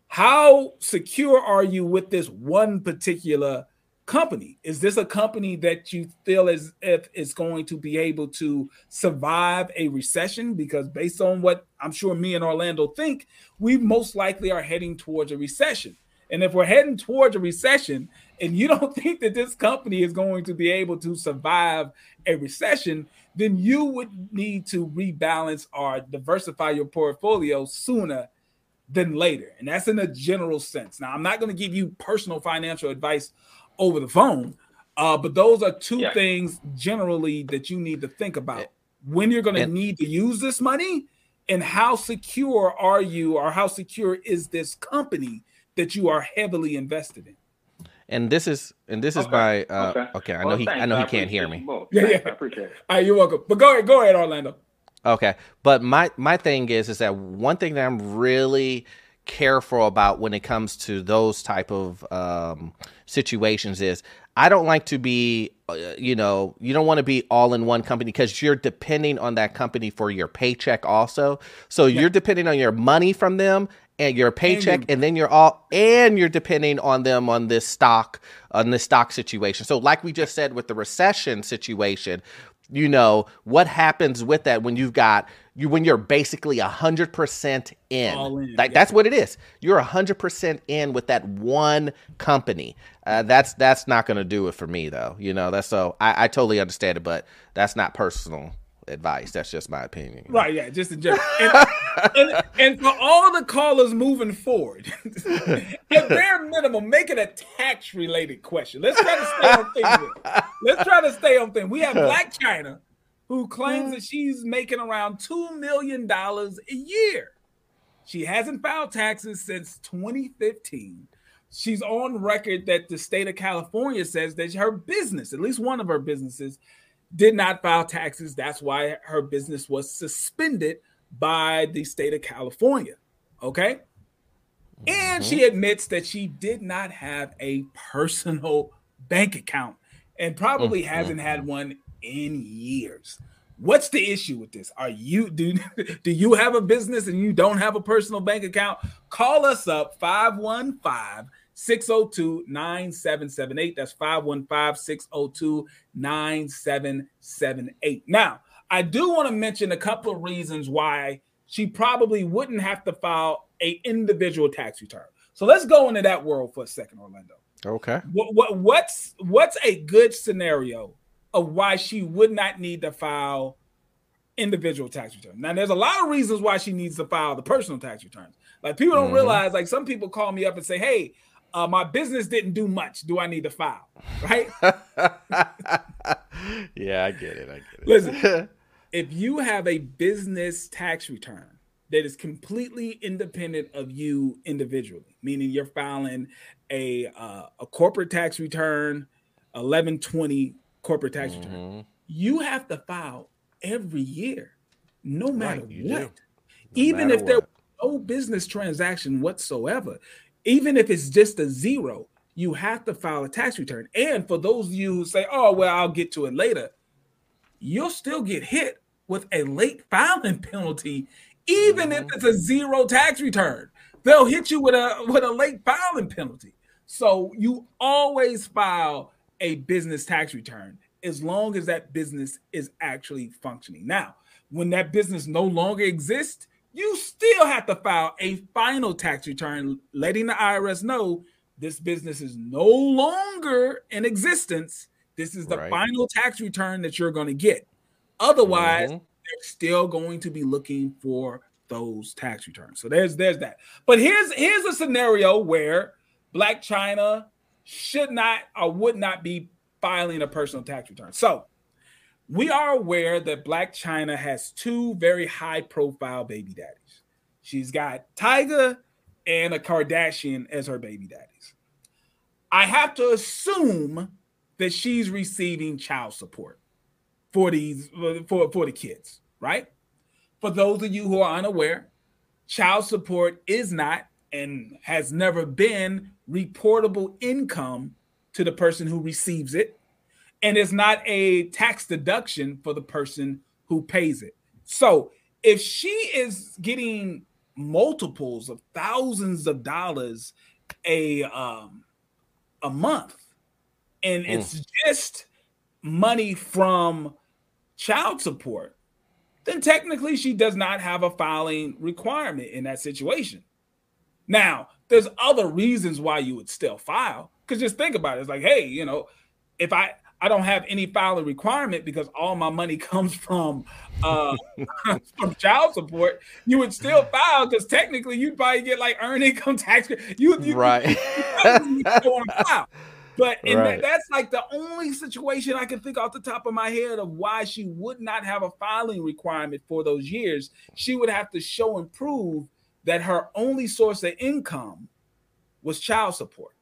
how secure are you with this one particular company? Is this a company that you feel as if it's going to be able to survive a recession? Because based on what I'm sure me and Orlando think, we most likely are heading towards a recession. And if we're heading towards a recession and you don't think that this company is going to be able to survive a recession, then you would need to rebalance or diversify your portfolio sooner than later. And that's in a general sense. Now, I'm not going to give you personal financial advice over the phone. Uh, but those are two yeah. things generally that you need to think about when you're going to need to use this money and how secure are you or how secure is this company that you are heavily invested in and this is and this okay. is by uh, okay. okay i know well, he i know he can't hear me. yeah yeah. i appreciate it. All right you're welcome. But go ahead go ahead orlando. Okay. But my my thing is is that one thing that i'm really careful about when it comes to those type of um, situations is I don't like to be, uh, you know, you don't want to be all in one company because you're depending on that company for your paycheck also. So yeah. you're depending on your money from them and your paycheck, and, and then you're all, and you're depending on them on this stock, on this stock situation. So, like we just said with the recession situation, you know what happens with that when you've got you when you're basically 100% in, in like yeah. that's what it is. You're 100% in with that one company. Uh, that's that's not going to do it for me though. You know that's so I, I totally understand it but that's not personal advice. That's just my opinion. Right yeah just in general. and, and, and, for all the callers moving forward at bare minimum make it a tax related question let's try to stay on thing let's try to stay on thing we have Blac Chyna, who claims that she's making around $2 million a year. She hasn't filed taxes since 2015. She's on record that the state of California says that her business, at least one of her businesses, did not file taxes. That's why her business was suspended by the state of California. Okay. And she mm-hmm. admits that she did not have a personal bank account and probably mm-hmm. hasn't had one in years. What's the issue with this? Are you do do you have a business and you don't have a personal bank account? Call us up 515 602 9778. That's 515 602 9778. Now, I do want to mention a couple of reasons why she probably wouldn't have to file a individual tax return. So let's go into that world for a second, Orlando. Okay. What, what what's what's a good scenario of why she would not need to file individual tax return? Now, there's a lot of reasons why she needs to file the personal tax returns. Like people don't mm-hmm. realize. Like some people call me up and say, "Hey, uh, my business didn't do much. Do I need to file?" Right? yeah, I get it. I get it. Listen, if you have a business tax return that is completely independent of you individually, meaning you're filing a uh, a corporate tax return, 1120 corporate tax mm-hmm. return, you have to file every year, no matter right, what. No Even matter if there's no business transaction whatsoever, even if it's just a zero, you have to file a tax return. And for those of you who say, "Oh, well, I'll get to it later," you'll still get hit with a late filing penalty even mm-hmm. if it's a zero tax return. They'll hit you with a with a late filing penalty. So you always file a business tax return as long as that business is actually functioning. Now, when that business no longer exists, you still have to file a final tax return letting the IRS know this business is no longer in existence. This is the right. final tax return that you're going to get. Otherwise, mm-hmm they're still going to be looking for those tax returns. So there's there's that. But here's here's a scenario where Blac Chyna should not or would not be filing a personal tax return. So we are aware that Blac Chyna has two very high profile baby daddies. She's got Tyga and a Kardashian as her baby daddies. I have to assume that she's receiving child support for these for for the kids, right? For those of you who are unaware, child support is not and has never been reportable income to the person who receives it and is not a tax deduction for the person who pays it. So, if she is getting multiples of thousands of dollars a um a month and mm. it's just money from child support, then technically she does not have a filing requirement in that situation. Now, there's other reasons why you would still file. Because just think about it. It's like, hey, you know, if I I don't have any filing requirement because all my money comes from uh from child support, you would still file because technically you'd probably get like earned income tax. You, you right. You, you file. But right. that, that's like the only situation I can think off the top of my head of why she would not have a filing requirement for those years. She would have to show and prove that her only source of income was child support.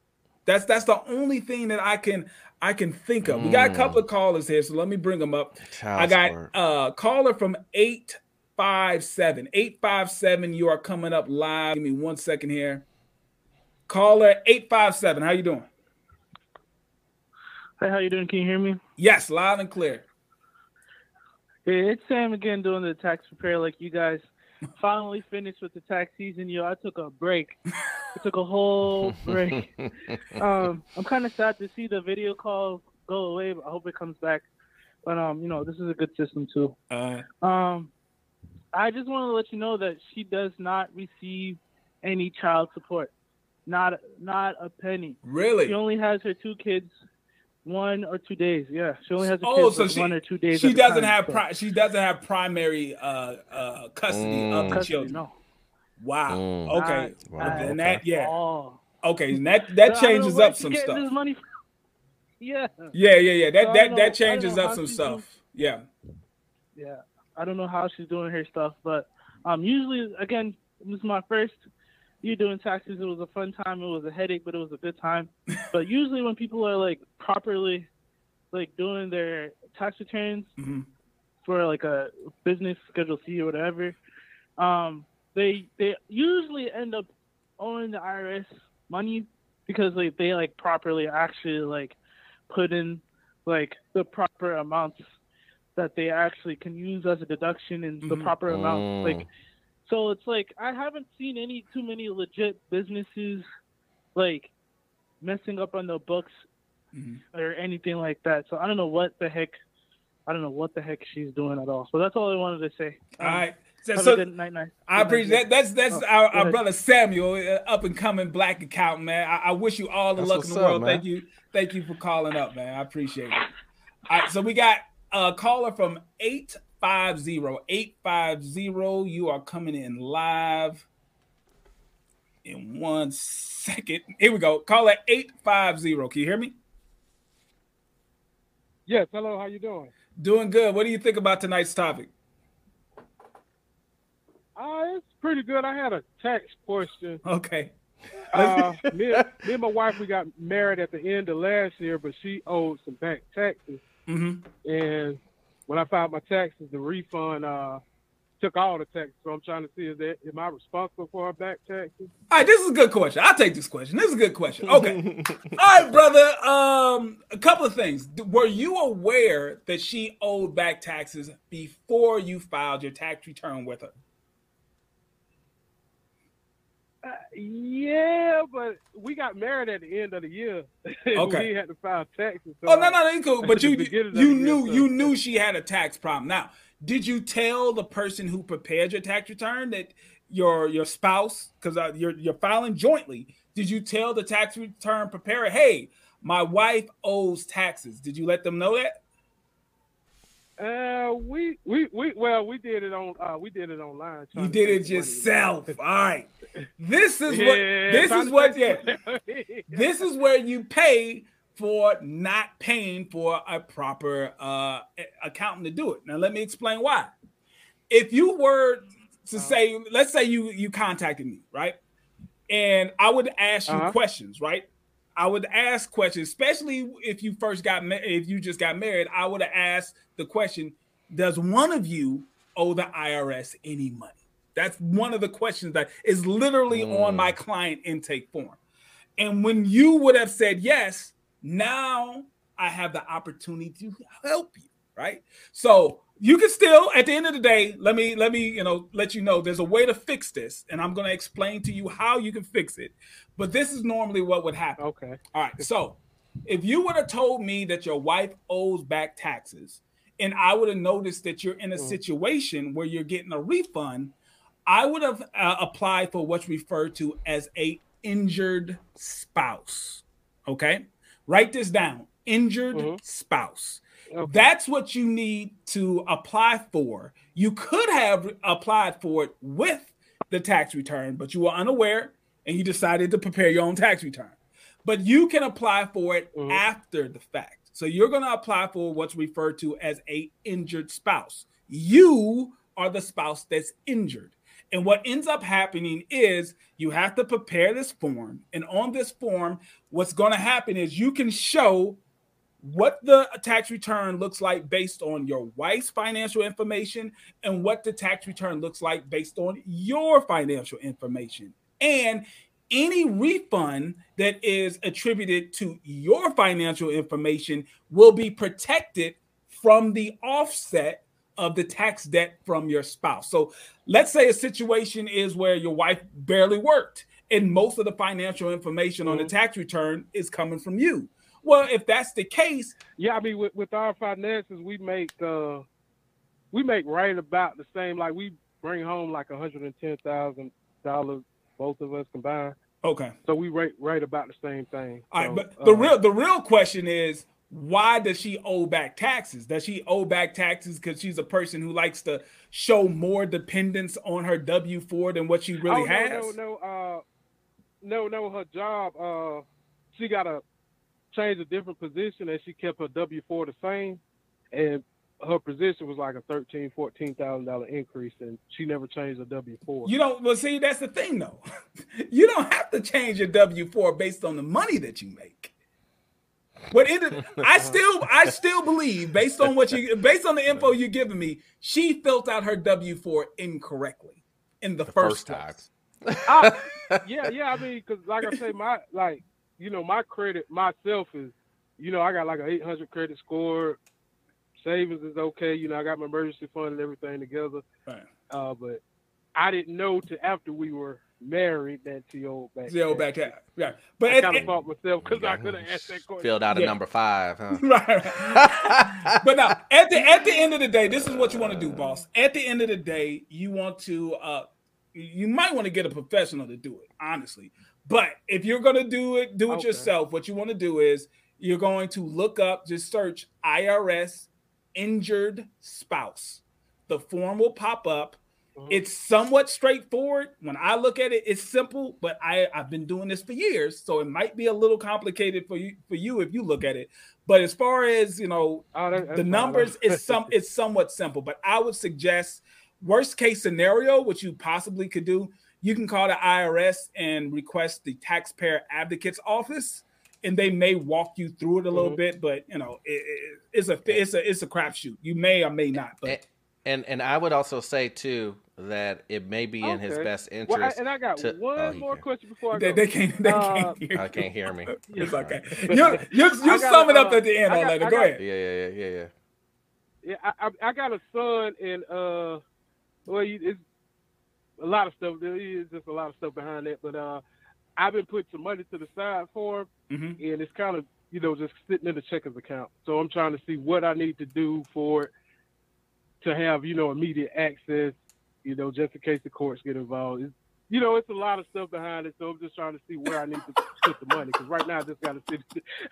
That's that's the only thing that I can I can think of. Mm. We got a mm. couple of callers here, so let me bring them up. Child I got a uh, caller from 857. 857, you are coming up live. Give me one second here. Caller 857, how you doing? Hey, how you doing? Can you hear me? Yes, loud and clear. Hey, it's Sam again doing the tax prepare like you guys finally finished with the tax season. Yo, I took a break. I took a whole break. um, I'm kind of sad to see the video call go away, but I hope it comes back. But um, you know, this is a good system too. Uh, um, I just want to let you know that she does not receive any child support. Not not a penny. Really? She only has her two kids one or two days. Yeah, she only has a oh, so she, one or two days. She doesn't have pri- she doesn't have primary uh, uh, custody mm. of the custody, children. No. Wow. Mm. Okay. Wow. And that yeah. All. Okay, and that that changes up some stuff. Yeah. Yeah, yeah, yeah. That so that that changes up some stuff. Doing, yeah. Yeah. I don't know how she's doing her stuff, but um usually again, this is my first you doing taxes. It was a fun time. It was a headache, but it was a good time. but usually when people are like properly like doing their tax returns mm-hmm. for like a business schedule C or whatever, um, they they usually end up owing the IRS money because like they like properly actually like put in like the proper amounts that they actually can use as a deduction in the mm-hmm. proper amount. Like mm. So it's like I haven't seen any too many legit businesses like messing up on the books mm-hmm. or anything like that. So I don't know what the heck. I don't know what the heck she's doing at all. So that's all I wanted to say. Um, all right. So, so night, night. I appreciate that. That's that's oh, our, our brother Samuel, uh, up and coming black accountant, man. I, I wish you all the that's luck in the world. Up, thank you, thank you for calling up, man. I appreciate it. All right, so we got a caller from 850. 850, you are coming in live in one second. Here we go. Call at 850. Can you hear me? Yes. Hello. How you doing? Doing good. What do you think about tonight's topic? Uh, it's pretty good. I had a tax question. Okay. uh, me, me and my wife, we got married at the end of last year, but she owed some back taxes. Mm-hmm. And when I filed my taxes, the refund uh, took all the taxes. So I'm trying to see is that am I responsible for her back taxes? All right, this is a good question. I'll take this question. This is a good question. Okay. all right, brother. Um, a couple of things. Were you aware that she owed back taxes before you filed your tax return with her? Uh, yeah, but we got married at the end of the year. Okay. we had to file taxes. So oh no, no, no, cool. But you you knew you knew she had a tax problem. Now, did you tell the person who prepared your tax return that your your spouse, because uh, you're you're filing jointly, did you tell the tax return preparer, hey, my wife owes taxes? Did you let them know that? Uh, we we we well, we did it on uh we did it online. You did it yourself. All right. This is yeah, what this is what yeah. this is where you pay for not paying for a proper uh accountant to do it. Now let me explain why. If you were to uh-huh. say, let's say you you contacted me, right? And I would ask you uh-huh. questions, right? I would ask questions, especially if you first got if you just got married. I would have asked the question: Does one of you owe the IRS any money? That's one of the questions that is literally mm. on my client intake form. And when you would have said yes, now I have the opportunity to help you, right? So you can still at the end of the day let me let me you know let you know there's a way to fix this and i'm going to explain to you how you can fix it but this is normally what would happen okay all right so if you would have told me that your wife owes back taxes and i would have noticed that you're in a mm. situation where you're getting a refund I would have uh, applied for what's referred to as a injured spouse. Okay, write this down: injured mm-hmm. spouse. Okay. That's what you need to apply for. You could have applied for it with the tax return, but you were unaware and you decided to prepare your own tax return. But you can apply for it mm-hmm. after the fact. So you're going to apply for what's referred to as a injured spouse. You are the spouse that's injured. And what ends up happening is you have to prepare this form. And on this form, what's going to happen is you can show what the tax return looks like based on your wife's financial information and what the tax return looks like based on your financial information. And any refund that is attributed to your financial information will be protected from the offset of the tax debt from your spouse. So let's say a situation is where your wife barely worked and most of the financial information mm-hmm. on the mm-hmm. tax return is coming from you. Well, if that's the case, yeah, I mean with, with our finances we make uh we make right about the same like we bring home like a hundred and ten thousand dollars both of us combined. Okay. So we rate right about the same thing. All so, right, but the uh, real the real question is why does she owe back taxes? Does she owe back taxes because she's a person who likes to show more dependence on her W four than what she really oh, no, has? No, no, uh, no, no. Her job, uh, she got to change a different position, and she kept her W four the same, and her position was like a thirteen, fourteen thousand dollar increase, and she never changed her W four. You don't. Well, see, that's the thing, though. you don't have to change your W four based on the money that you make. But it, I still, I still believe, based on what you, based on the info you're giving me, she filled out her W four incorrectly in the, the first, first time. I, yeah, yeah. I mean, because like I say, my like, you know, my credit myself is, you know, I got like an 800 credit score. Savings is okay. You know, I got my emergency fund and everything together. Right. Uh, but I didn't know to after we were married that to old back. The old back Yeah, but I kind of fought myself because I could have asked that question. Filled out a yeah. number five, huh? right. but now, at the at the end of the day, this is what you want to do, boss. At the end of the day, you want to uh, you might want to get a professional to do it, honestly. But if you're gonna do it, do it okay. yourself. What you want to do is you're going to look up, just search IRS injured spouse. The form will pop up Mm-hmm. It's somewhat straightforward. When I look at it, it's simple, but I, I've been doing this for years, so it might be a little complicated for you for you if you look at it. But as far as you know, oh, that, the numbers is some it's somewhat simple. But I would suggest worst case scenario, which you possibly could do, you can call the IRS and request the taxpayer advocate's office and they may walk you through it a little mm-hmm. bit, but you know, it, it, it's a it's a it's a crapshoot. You may or may not. But and and I would also say too, that it may be in his best interest. Well, I, and I got to, one oh, more can. question before I they, go. They can't. They uh, can't hear. I can't hear me. it's okay. You you you sum it up uh, at the end. Got, Orlando. Go ahead. Yeah, yeah, yeah, yeah, yeah. Yeah, I, I, I got a son, and uh, well, it's a lot of stuff. There's just a lot of stuff behind that, but uh, I've been putting some money to the side for him, mm-hmm. and it's kind of you know just sitting in the checkers account. So I'm trying to see what I need to do for it to have you know immediate access you know, just in case the courts get involved. It's, you know, it's a lot of stuff behind it, so I'm just trying to see where I need to put the money because right now I just got to sit.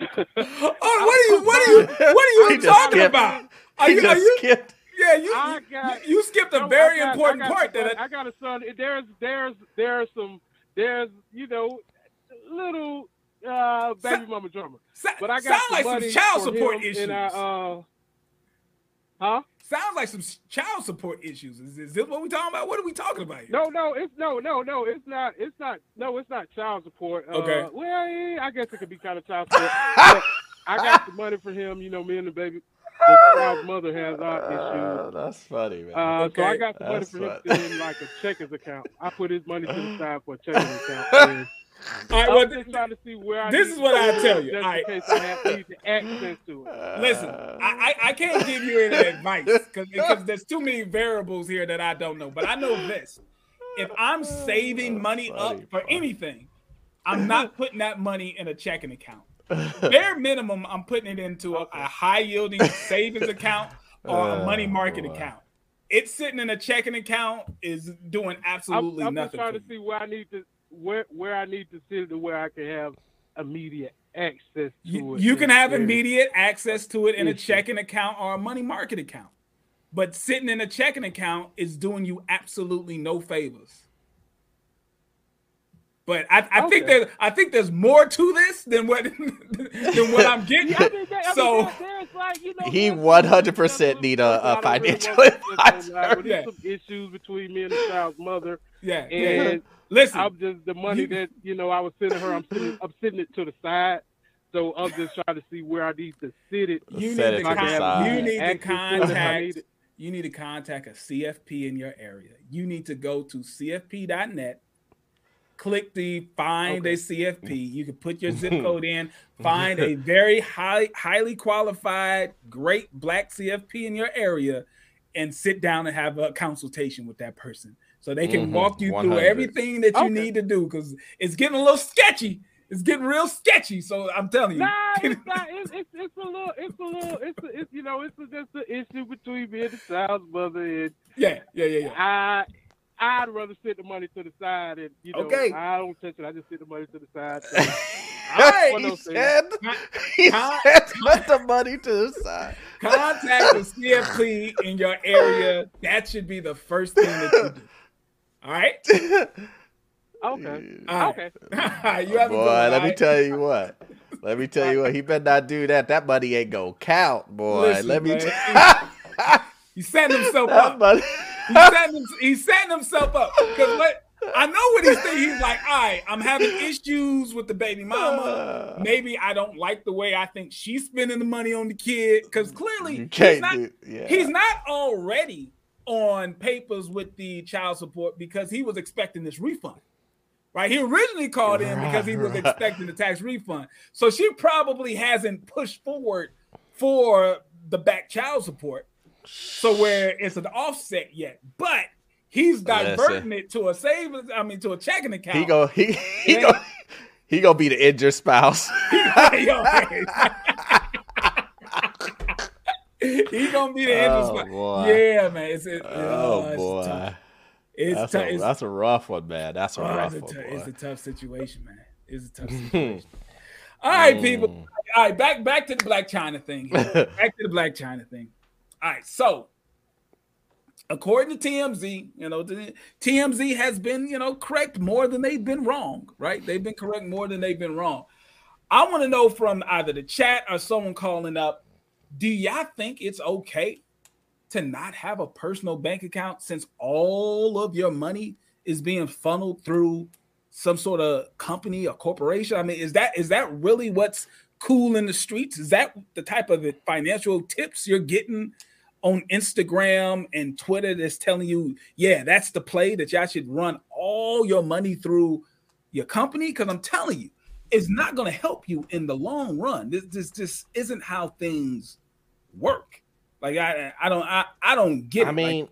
oh, what are you? What are you? What are you talking about? Are you, are you, skipped. Yeah, you, got, you, you skipped a no, very got, important part. That I, I got a son. There's there's there's some there's you know little uh, baby mama drummer. But I got sound like some child support issues. I, uh, huh? sounds like some child support issues. Is, is this what we talking about? What are we talking about here? No, no, it's no, no, no. It's not. It's not. No, it's not child support. Uh, okay. Uh, well, I guess it could be kind of child support. I got the money for him. You know, me and the baby. The child's mother has our uh, issues. that's funny, man. Uh, okay. So I got the money for him in like a checkers account. I put his money to the side for a checking account. All right, well, just trying to see where this is what I tell you. All right. in case I have access to it. Listen, I, I, I can't give you any advice because there's too many variables here that I don't know. But I know this: if I'm saving money up for anything, I'm not putting that money in a checking account. Bare minimum, I'm putting it into a, a high yielding savings account or a oh, money market account. It's sitting in a checking account is doing absolutely I'm, I'm nothing. I'm trying to see where I need to where where I need to sit to where I can have immediate access to you, it. You can have immediate access to it in a checking account or a money market account. But sitting in a checking account is doing you absolutely no favors. But I, I okay. think there's I think there's more to this than what than what I'm getting. Yeah, I mean, I so mean, there's like, you know, he 100 percent need a, a financial advisor. Like, yeah. some issues between me and the child's mother. Yeah, and Listen, I'm just the money you, that you know I was sending her. I'm sitting, I'm sitting it to the side. So I'm just trying to see where I need to sit it. You need to, con- you need to contact. You need to contact a CFP in your area. You need to go to CFP.net. Click the find okay. a CFP. You can put your zip code in. Find a very high, highly qualified, great black CFP in your area, and sit down and have a consultation with that person so they can mm-hmm. walk you 100. through everything that you okay. need to do because it's getting a little sketchy. It's getting real sketchy. So I'm telling you, nah, it's not. It's, it's, it's, a little. It's a little. It's, a, it's you know. It's a, just an issue between me and the child's mother. And yeah, yeah, yeah, yeah. I I'd rather sit the money to the side and you know okay. I don't touch it. I just sit the money to the side. So, he said, he said put the money to the side. Contact the CFP in your area. That should be the first thing that you do. All right. okay. All right. Okay. you have boy, let right? me tell you what. Let me tell you what. He better not do that. That money ain't gonna count, boy. Listen, let me. T- he's setting himself up. He's setting, he's setting himself up because what I know what he's thinking. He's like, all right, I'm having issues with the baby mama. Maybe I don't like the way I think she's spending the money on the kid because clearly he's not, yeah. he's not already on papers with the child support because he was expecting this refund. Right? He originally called in because he was expecting the tax refund. So she probably hasn't pushed forward for the back child support. So where it's an offset yet. But He's diverting it to a savings. I mean, to a checking account. He go. He he go. He gonna be the injured spouse. he gonna be the injured oh, spouse. Boy. Yeah, man. It's, it, oh, oh boy. Tough. It's that's, t- a, that's a rough one, man. That's a oh, rough it's a t- one. It's a tough situation, man. It's a tough situation. All right, people. Mm. All right, back back to the Blac Chyna thing. back to the Blac Chyna thing. All right, so according to TMZ, you know, TMZ has been, you know, correct more than they've been wrong, right? They've been correct more than they've been wrong. I want to know from either the chat or someone calling up, do y'all think it's okay to not have a personal bank account since all of your money is being funneled through some sort of company or corporation? I mean, is that is that really what's cool in the streets? Is that the type of financial tips you're getting on Instagram and Twitter that's telling you, yeah, that's the play that y'all should run all your money through your company? Because I'm telling you, it's not going to help you in the long run. This, this this isn't how things work. Like I I don't I, I don't get. I it. mean. Like,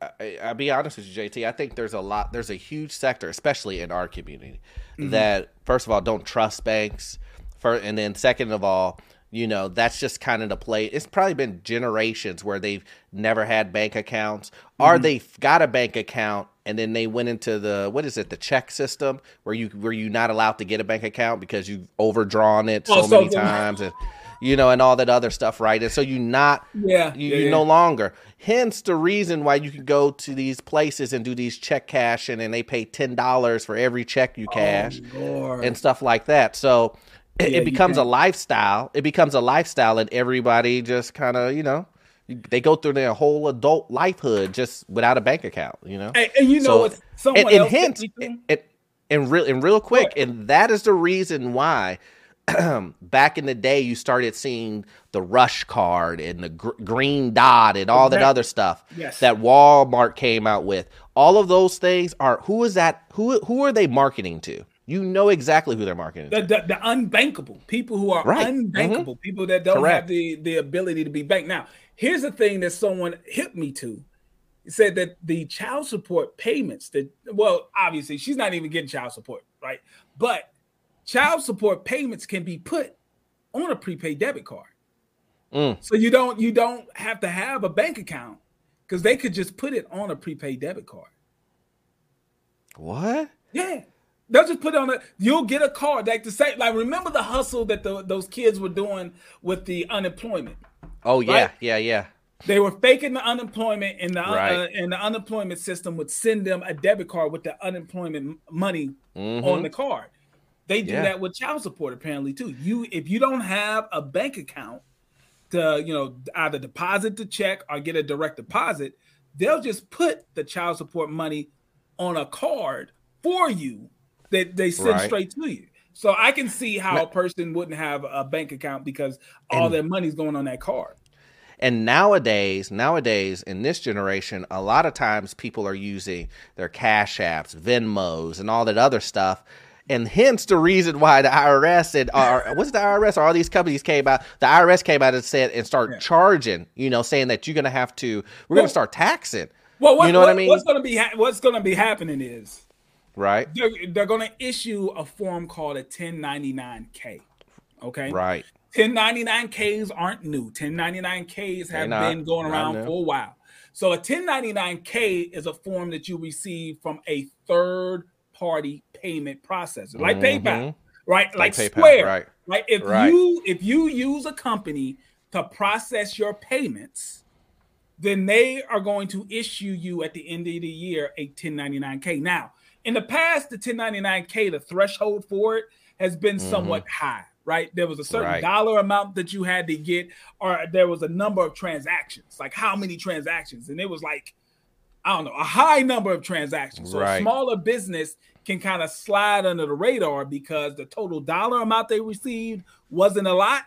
I, will be honest with you, JT. I think there's a lot, there's a huge sector, especially in our community, mm-hmm. that first of all don't trust banks, for, and then second of all, you know that's just kind of the play. It's probably been generations where they've never had bank accounts. Mm-hmm. or they've got a bank account and then they went into the what is it the check system where you where you not allowed to get a bank account because you've overdrawn it so, so many times and you know and all that other stuff right? And so you not yeah you, yeah, you yeah. no longer. Hence the reason why you can go to these places and do these check cashing and they pay $10 for every check you oh, cash oh, and stuff like that. So it, yeah, it becomes a lifestyle. It becomes a lifestyle, and everybody just kind of, you know, they go through their whole adult lifehood just without a bank account. You know, and, and you know so, what? And, and hence, and, and real and real quick, and that is the reason why. back in the day, you started seeing the Rush card and the gr- green dot and all that other stuff yes. that Walmart came out with. All of those things are who is that? Who who are they marketing to? You know exactly who they're marketing. The, the, the unbankable people who are right. unbankable, mm-hmm. people that don't Correct. have the, the ability to be banked. Now, here's the thing that someone hit me to. He said that the child support payments that well, obviously she's not even getting child support, right? But child support payments can be put on a prepaid debit card. Mm. So you don't you don't have to have a bank account because they could just put it on a prepaid debit card. What? Yeah. They'll just put it on a. You'll get a card like the same. Like remember the hustle that the, those kids were doing with the unemployment. Oh yeah, right? yeah, yeah. They were faking the unemployment, and the right. uh, and the unemployment system would send them a debit card with the unemployment money mm-hmm. on the card. They do yeah. that with child support apparently too. You if you don't have a bank account to you know either deposit the check or get a direct deposit, they'll just put the child support money on a card for you that they send right. straight to you. So I can see how a person wouldn't have a bank account because all and, their money's going on that card. And nowadays, nowadays in this generation, a lot of times people are using their cash apps, Venmos, and all that other stuff. And hence the reason why the IRS and or what's the IRS or all these companies came out. The IRS came out and said and start yeah. charging, you know, saying that you're gonna have to we're well, gonna start taxing. Well, what, you know what, what I mean? What's gonna be ha- what's gonna be happening is Right. They're, they're going to issue a form called a 1099K. Okay. Right. 1099Ks aren't new. 1099Ks have been going around for a while. So a 1099K is a form that you receive from a third party payment processor, like mm-hmm. PayPal, right? Like, like PayPal, Square, right? Right. If right. you if you use a company to process your payments, then they are going to issue you at the end of the year a 1099K. Now, in the past, the 1099K, the threshold for it has been mm-hmm. somewhat high, right? There was a certain right. dollar amount that you had to get, or there was a number of transactions, like how many transactions. And it was like, I don't know, a high number of transactions. So right. a smaller business can kind of slide under the radar because the total dollar amount they received wasn't a lot,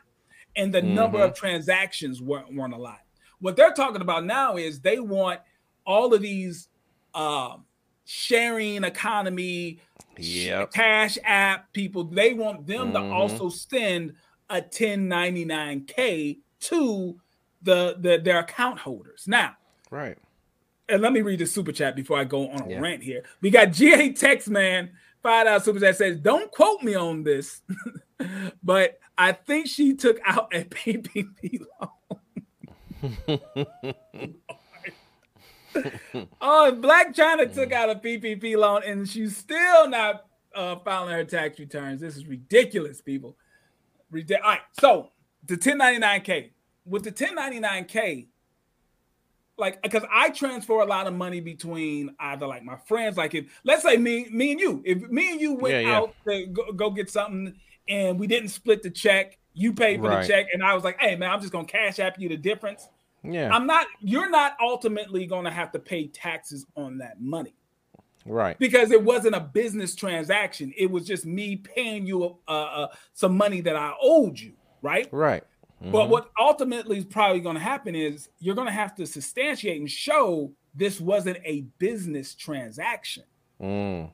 and the mm-hmm. number of transactions weren't, weren't a lot. What they're talking about now is they want all of these um, sharing economy, yep. cash app people, they want them mm-hmm. to also send a 1099K to the, the their account holders. Now, right. and let me read the super chat before I go on a yeah. rant here. We got GA Text Man five dollar super chat says, "Don't quote me on this, but I think she took out a PPP loan." oh, Blac Chyna took out a PPP loan and she's still not uh, filing her tax returns. This is ridiculous, people. Ridic- All right, so the 1099K with the 1099K, like because I transfer a lot of money between either like my friends, like if let's say me, me and you, if me and you went yeah, yeah. out to go, go, get something and we didn't split the check, you paid for right. the check, and I was like, hey man, I'm just gonna cash app you the difference. Yeah. I'm not, you're not ultimately gonna have to pay taxes on that money. Right. Because it wasn't a business transaction. It was just me paying you uh, uh, some money that I owed you. Right. Right. Mm-hmm. But what ultimately is probably going to happen is you're going to have to substantiate and show this wasn't a business transaction. Mm.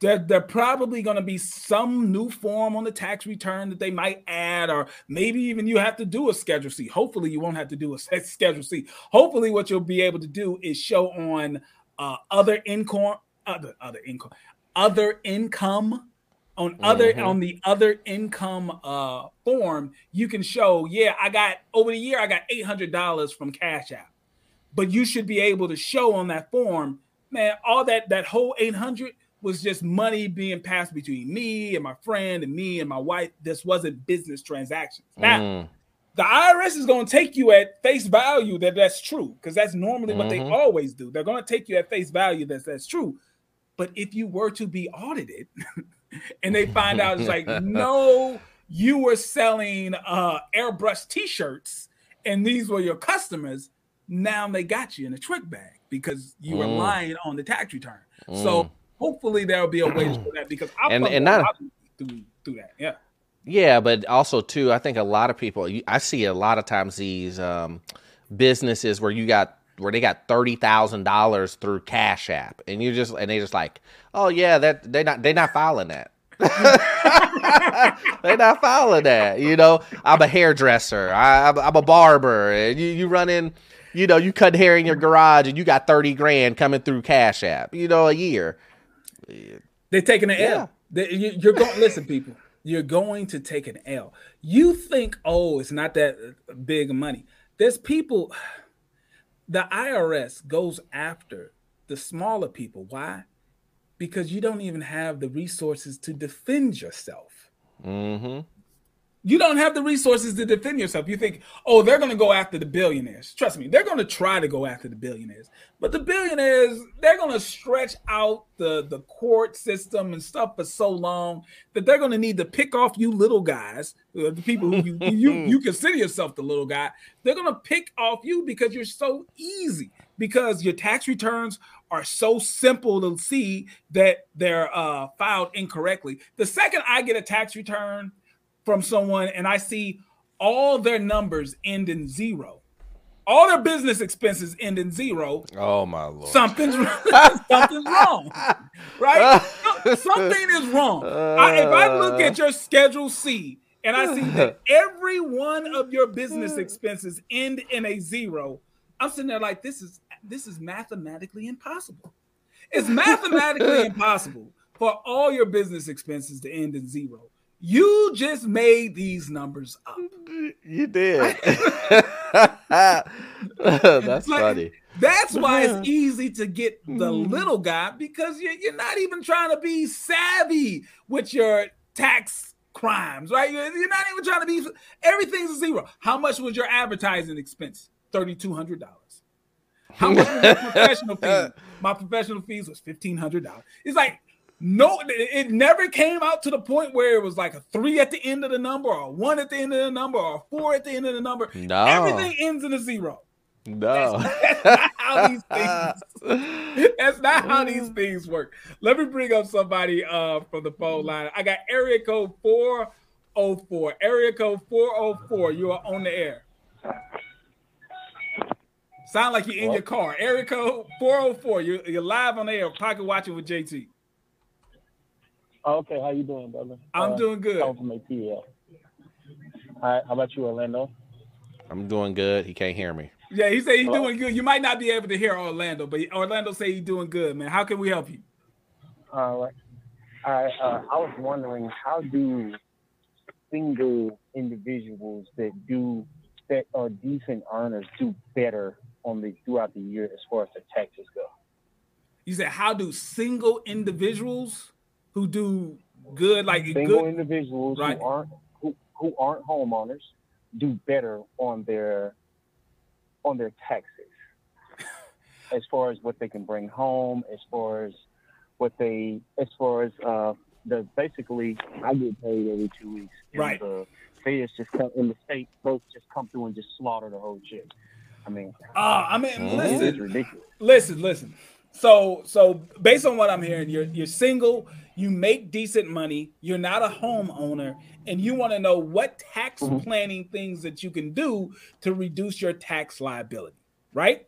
There, there probably going to be some new form on the tax return that they might add, or maybe even you have to do a Schedule C. Hopefully, you won't have to do a Schedule C. Hopefully, what you'll be able to do is show on uh, other income, other other income, other income on other mm-hmm. on the other income uh form you can show yeah i got over the year i got $800 from cash app but you should be able to show on that form man all that that whole 800 was just money being passed between me and my friend and me and my wife this wasn't business transactions now mm. the irs is going to take you at face value that that's true because that's normally mm-hmm. what they mm-hmm. always do they're going to take you at face value that that's true but if you were to be audited and they find out it's like, no, you were selling uh airbrush t-shirts and these were your customers. Now they got you in a trick bag because you were mm. lying on the tax return. Mm. So hopefully there'll be a way for that because I and, and not through, through that. Yeah. Yeah, but also too, I think a lot of people I see a lot of times these um, businesses where you got where they got thirty thousand dollars through Cash App, and you just and they just like, oh yeah, that they not they not filing that. they not filing that. You know, I'm a hairdresser. I, am a barber, and you you run in. You know, you cut hair in your garage, and you got thirty grand coming through Cash App. You know, a year. They're taking an yeah. L. They, you, you're going. listen, people. You're going to take an L. You think, oh, it's not that big money. There's people the IRS goes after the smaller people. Why? Because you don't even have the resources to defend yourself. Mm-hmm. You don't have the resources to defend yourself. You think, oh, they're going to go after the billionaires. Trust me, they're going to try to go after the billionaires. But the billionaires, they're going to stretch out the, the court system and stuff for so long that they're going to need to pick off you little guys, uh, the people who you, you, you consider yourself the little guy. They're going to pick off you because you're so easy, because your tax returns are so simple to see that they're uh, filed incorrectly. The second I get a tax return – from someone and I see all their numbers end in zero, all their business expenses end in zero. Oh my lord! Something's something's wrong, right? Something is wrong. I, if I look at your Schedule C and I see that every one of your business expenses end in a zero, I'm sitting there like this is this is mathematically impossible. It's mathematically impossible for all your business expenses to end in zero. You just made these numbers up. You did. that's like, funny. That's why it's easy to get the hmm. little guy because you're, you're not even trying to be savvy with your tax crimes, right? You're, you're not even trying to be. Everything's a zero. How much was your advertising expense? Thirty two hundred dollars. How much was your professional fees? My professional fees was fifteen hundred dollars. It's like no, it never came out to the point where it was like a three at the end of the number, or one at the end of the number, or a four at the end of the number. No, everything ends in a zero. No, that's, that's not how these things. that's not how these things work. Let me bring up somebody uh from the phone line. I got area code four oh four. Area code four oh four. You are on the air. Sound like you're in your car. Area code 404. You're, you're live on the air, pocket watching with JT. Oh, okay, how you doing, brother? I'm uh, doing good. I'm from ATL. All right, how about you, Orlando? I'm doing good. He can't hear me. Yeah, he said he's Hello? doing good. You might not be able to hear Orlando, but Orlando say he's doing good, man. How can we help you? All right. I uh, I was wondering how do single individuals that do that are decent earners do better on the throughout the year as far as the taxes go? You said how do single individuals who do good like single good, individuals right. who aren't who, who aren't homeowners do better on their on their taxes as far as what they can bring home as far as what they as far as uh the basically I get paid every two weeks. right. The feds just come in the state folks just come through and just slaughter the whole shit. I mean, uh, I mean, listen. Listen, listen. So, so based on what I'm hearing, you're you're single, you make decent money, you're not a homeowner, and you want to know what tax mm-hmm. planning things that you can do to reduce your tax liability, right?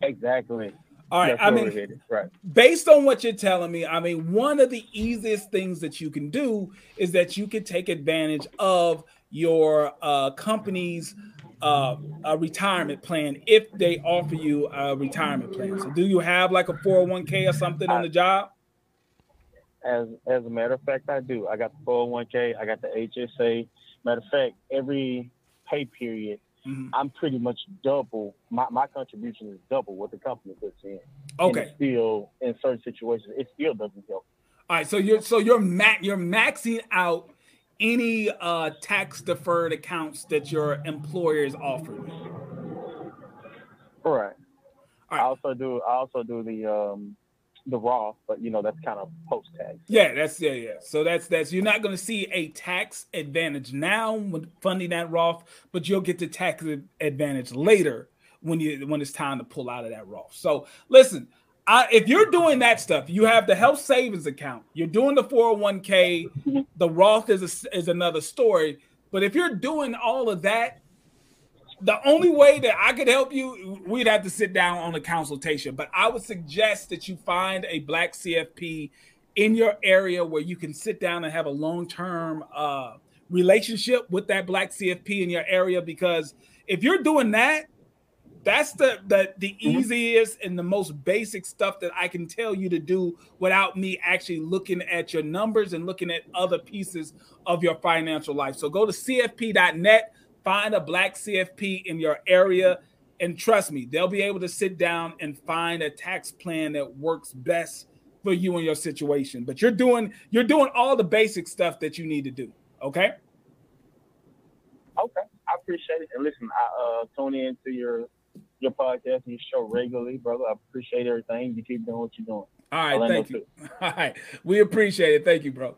Exactly. All right. I mean, right. based on what you're telling me, I mean, one of the easiest things that you can do is that you can take advantage of your uh, company's uh, a retirement plan if they offer you a retirement plan. So, do you have like a 401k or something on the job? As as a matter of fact, I do. I got the 401k. I got the HSA. Matter of fact, every pay period, mm-hmm. I'm pretty much double. My, my contribution is double what the company puts in. Okay. still, in certain situations, it still doesn't help. All right. So you're so you're ma- you're maxing out any uh, tax deferred accounts that your employer is offering. Right. I also do. I also do the um, the Roth, but you know that's kind of post tax. Yeah, that's yeah, yeah. So that's that's you're not going to see a tax advantage now when funding that Roth, but you'll get the tax advantage later when you when it's time to pull out of that Roth. So listen, I, if you're doing that stuff, you have the health savings account, you're doing the 401k, the Roth is a, is another story. But if you're doing all of that, the only way that I could help you, we'd have to sit down on a consultation. But I would suggest that you find a black CFP in your area where you can sit down and have a long term uh, relationship with that black CFP in your area. Because if you're doing that, that's the the the mm-hmm. easiest and the most basic stuff that I can tell you to do without me actually looking at your numbers and looking at other pieces of your financial life. So go to cfp.net, find a black CFP in your area and trust me, they'll be able to sit down and find a tax plan that works best for you and your situation. But you're doing you're doing all the basic stuff that you need to do, okay? Okay. I appreciate it. And listen, I uh, tune in to your your podcast and your show regularly, brother. I appreciate everything. You keep doing what you're doing. All right, thank you. Too. All right, we appreciate it. Thank you, bro.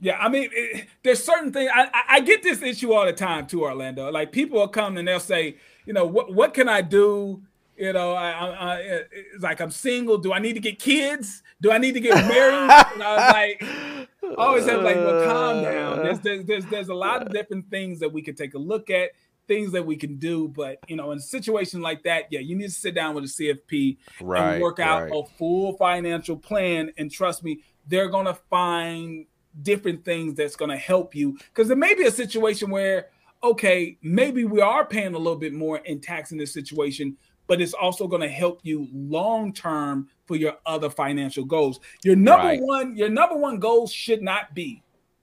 Yeah, I mean, it, there's certain things I, I get this issue all the time too, Orlando. Like people will come and they'll say, you know, what what can I do? You know, I, I, I it's like I'm single. Do I need to get kids? Do I need to get married? and I was like, I always have like, well, calm down. There's, there's there's there's a lot of different things that we can take a look at things that we can do. But you know, in a situation like that, yeah, you need to sit down with a CFP right, and work out right. a full financial plan. And trust me, they're gonna find different things that's gonna help you. Because there may be a situation where, okay, maybe we are paying a little bit more in tax in this situation, but it's also going to help you long term for your other financial goals. Your number right. one, your number one goal should not be.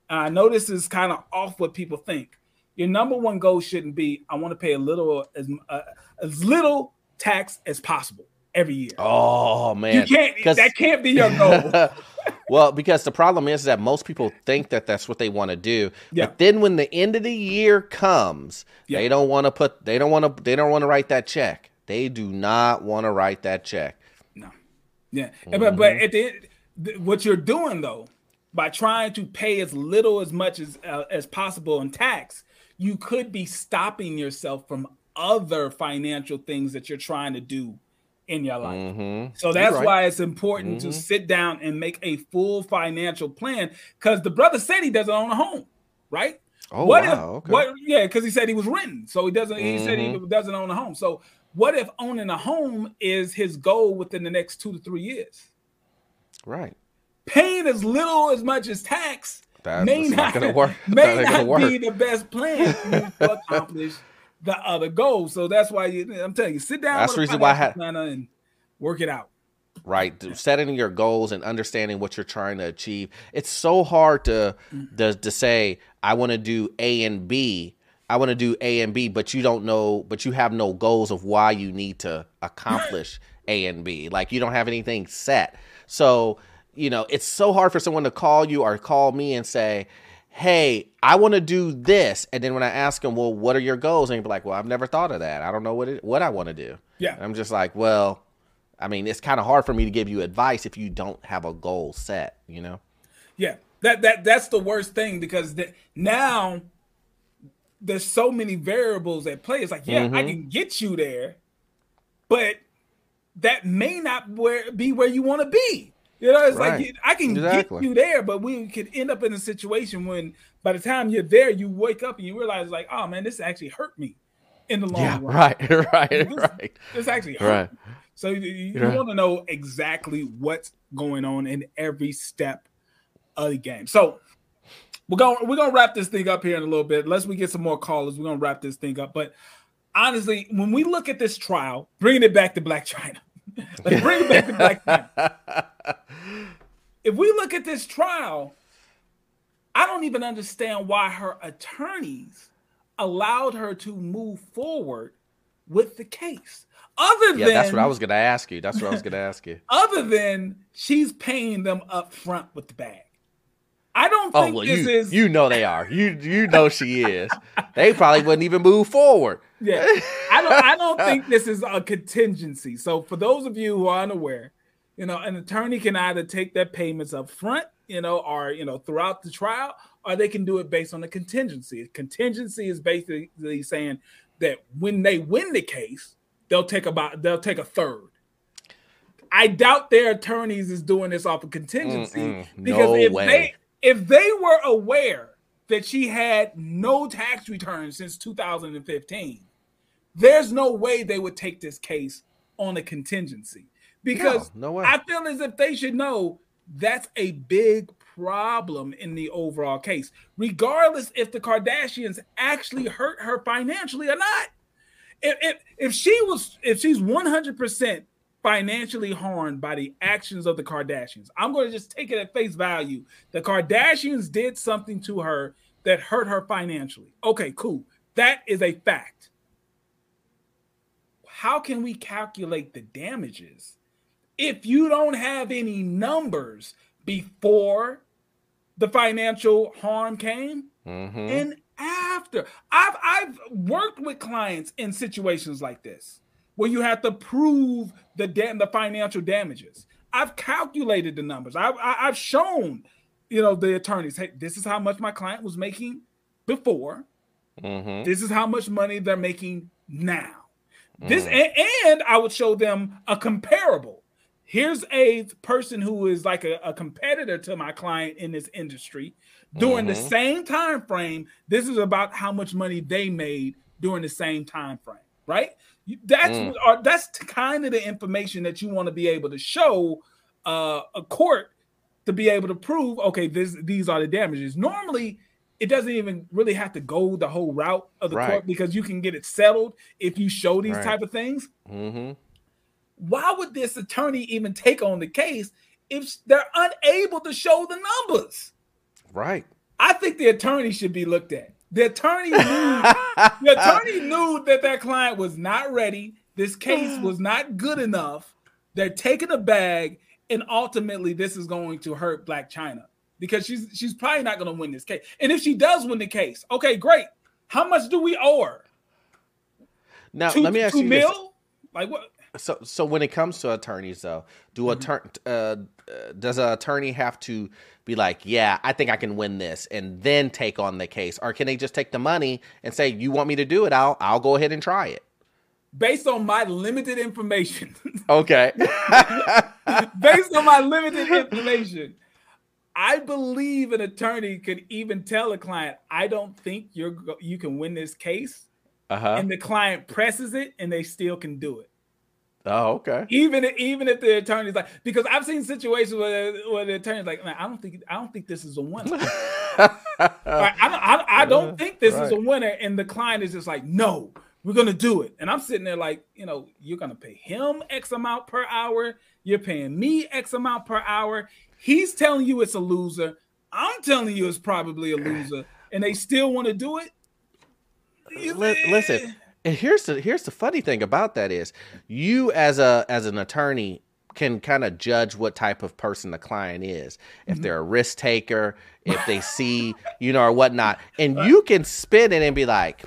I know this is kind of off what people think your number one goal shouldn't be I want to pay a little as uh, as little tax as possible every year. Oh man, you can't. That can't be your goal. well, because the problem is that most people think that that's what they want to do, yeah. but then when the end of the year comes, yeah. they don't want to put. They don't want to. They don't want to write that check. They do not want to write that check. No. Yeah, mm-hmm. but but at the end, what you're doing though, by trying to pay as little as much as uh, as possible in tax, you could be stopping yourself from other financial things that you're trying to do in your life. Mm-hmm. So that's right. why it's important mm-hmm. to sit down and make a full financial plan because the brother said he doesn't own a home, right? Oh, what wow. If, okay. What, yeah, because he said he was renting, so he doesn't. Mm-hmm. He said he mm-hmm. doesn't own a home. So what if owning a home is his goal within the next two to three years? Right. Paying as little as much as tax that, may not, not to work. May not, not be the best plan to accomplish the other goal. So that's why you, I'm telling you, sit down. That's the reason why I had and work it out. Right, setting your goals and understanding what you're trying to achieve. It's so hard to mm-hmm. to, to say I want to do A and B. I want to do A and B, but you don't know, but you have no goals of why you need to accomplish A and B. Like you don't have anything set. So you know, it's so hard for someone to call you or call me and say, hey, I want to do this. And then when I ask them, well, what are your goals? And you be like, well, I've never thought of that. I don't know what it, what I want to do. Yeah. I'm just like, well, I mean, it's kind of hard for me to give you advice if you don't have a goal set, you know? Yeah. That that that's the worst thing because the, now there's so many variables at play. It's like, yeah, mm-hmm. I can get you there, but that may not where, be where you want to be. You know, it's right. like I can exactly. get you there, but we could end up in a situation when by the time you're there, you wake up and you realize like, oh man, this actually hurt me in the long yeah, run. Right, right, this, right. This actually hurt. Right. So you, you right. want to know exactly what's going on in every step of the game. So we're going we're gonna wrap this thing up here in a little bit. Unless we get some more callers, we're gonna wrap this thing up. But honestly, when we look at this trial, bringing it back to Blac Chyna, let's bring it back to Blac Chyna. if we look at this trial, I don't even understand why her attorneys allowed her to move forward with the case. Other yeah, than that's what I was gonna ask you. That's what I was gonna ask you. Other than she's paying them up front with the bag. I don't oh, think well, this you, is. You know they are. You you know she is. they probably wouldn't even move forward. Yeah, I don't. I don't think this is a contingency. So for those of you who are unaware, you know, an attorney can either take their payments up front, you know, or you know, throughout the trial, or they can do it based on a contingency. Contingency is basically saying that when they win the case, they'll take about they'll take a third. I doubt their attorneys is doing this off of contingency Mm-mm, because no if way. they if they were aware that she had no tax returns since 2015, there's no way they would take this case on a contingency because no, no I feel as if they should know that's a big problem in the overall case, regardless if the Kardashians actually hurt her financially or not. If if, if she was if she's 100% financially harmed by the actions of the Kardashians, I'm going to just take it at face value. The Kardashians did something to her that hurt her financially. Okay, cool. That is a fact. How can we calculate the damages if you don't have any numbers before the financial harm came mm-hmm. and after i've i've worked with clients in situations like this where you have to prove the dam- the financial damages i've calculated the numbers i've i've shown you know the attorneys hey this is how much my client was making before mm-hmm. this is how much money they're making now this mm. and, and i would show them a comparable here's a person who is like a, a competitor to my client in this industry during mm-hmm. the same time frame this is about how much money they made during the same time frame right that's mm. or that's kind of the information that you want to be able to show uh, a court to be able to prove okay this these are the damages normally it doesn't even really have to go the whole route of the right. court because you can get it settled if you show these right. type of things mm-hmm why would this attorney even take on the case if they're unable to show the numbers? Right. I think the attorney should be looked at. The attorney knew the attorney knew that their client was not ready. This case was not good enough. They're taking a bag, and ultimately, this is going to hurt Blac Chyna because she's she's probably not going to win this case. And if she does win the case, okay, great. How much do we owe her? Now, two, let me ask two you mil? This. Like what? So, so when it comes to attorneys, though, do mm-hmm. attorney uh, does an attorney have to be like, yeah, I think I can win this, and then take on the case, or can they just take the money and say, you want me to do it? I'll I'll go ahead and try it. Based on my limited information. Okay. based on my limited information, I believe an attorney could even tell a client, I don't think you're you can win this case. Uh-huh. And the client presses it, and they still can do it. Oh, okay. Even even if the attorney's like, because I've seen situations where, where the attorney's like, man, I don't think I don't think this is a winner. I, I, I, I, don't think this right. is a winner, and the client is just like, no, we're gonna do it. And I'm sitting there like, you know, you're gonna pay him X amount per hour. You're paying me X amount per hour. He's telling you it's a loser. I'm telling you it's probably a loser, and they still want to do it. Listen, and here's the here's the funny thing about that is you as a as an attorney can kind of judge what type of person the client is. If mm-hmm. they're a risk taker, if they see, you know, or whatnot. And you can spin it and be like,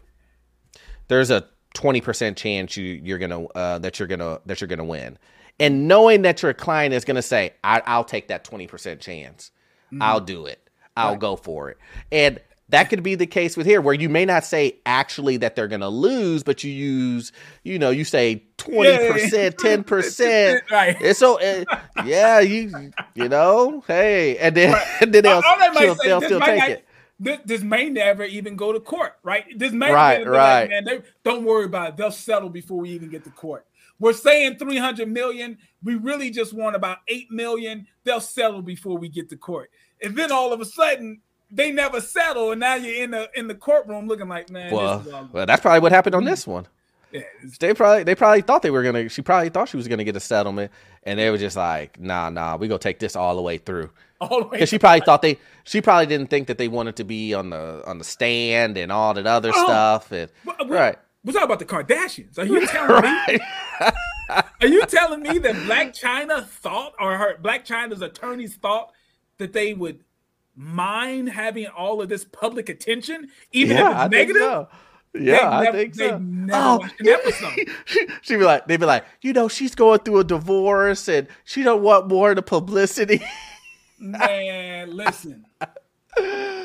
there's a 20% chance you, you're gonna uh, that you're gonna that you're gonna win. And knowing that your client is gonna say, I, will take that 20% chance. Mm-hmm. I'll do it. I'll right. go for it. And that could be the case with here, where you may not say actually that they're going to lose, but you use, you know, you say twenty percent, ten percent, right? And so, uh, yeah, you, you know, hey, and then, and then they'll, they'll, they'll still take it. This, this, may never even go to court, right? This may right, right. Like, man, they, don't worry about it. They'll settle before we even get to court. We're saying 300 million. We really just want about 8 million. They'll settle before we get to court. And then all of a sudden, they never settle, and now you're in the in the courtroom looking like, man. Well, well, that's probably what happened on hmm. this one. Yeah, they probably they probably thought they were gonna. She probably thought she was gonna get a settlement, and they were just like, nah, nah, we gonna take this all the way through. All the way. Because she probably thought they. She probably didn't think that they wanted to be on the on the stand and all that other oh, stuff. And right. We're talking about the Kardashians. Are you telling me? are you telling me that Blac Chyna thought, or her Blac Chyna's attorneys thought that they would mind having all of this public attention, even yeah, if it's I negative? So. Yeah, I think so. oh, she'd be like, they'd be like, you know, she's going through a divorce and she don't want more of the publicity. Man, listen.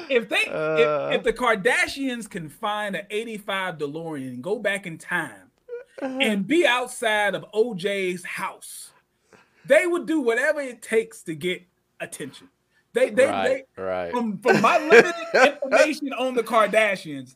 If they, uh, if, if, the Kardashians can find an '85 DeLorean and go back in time uh, and be outside of OJ's house, they would do whatever it takes to get attention. They, they, right, they right. From, from my limited information on the Kardashians,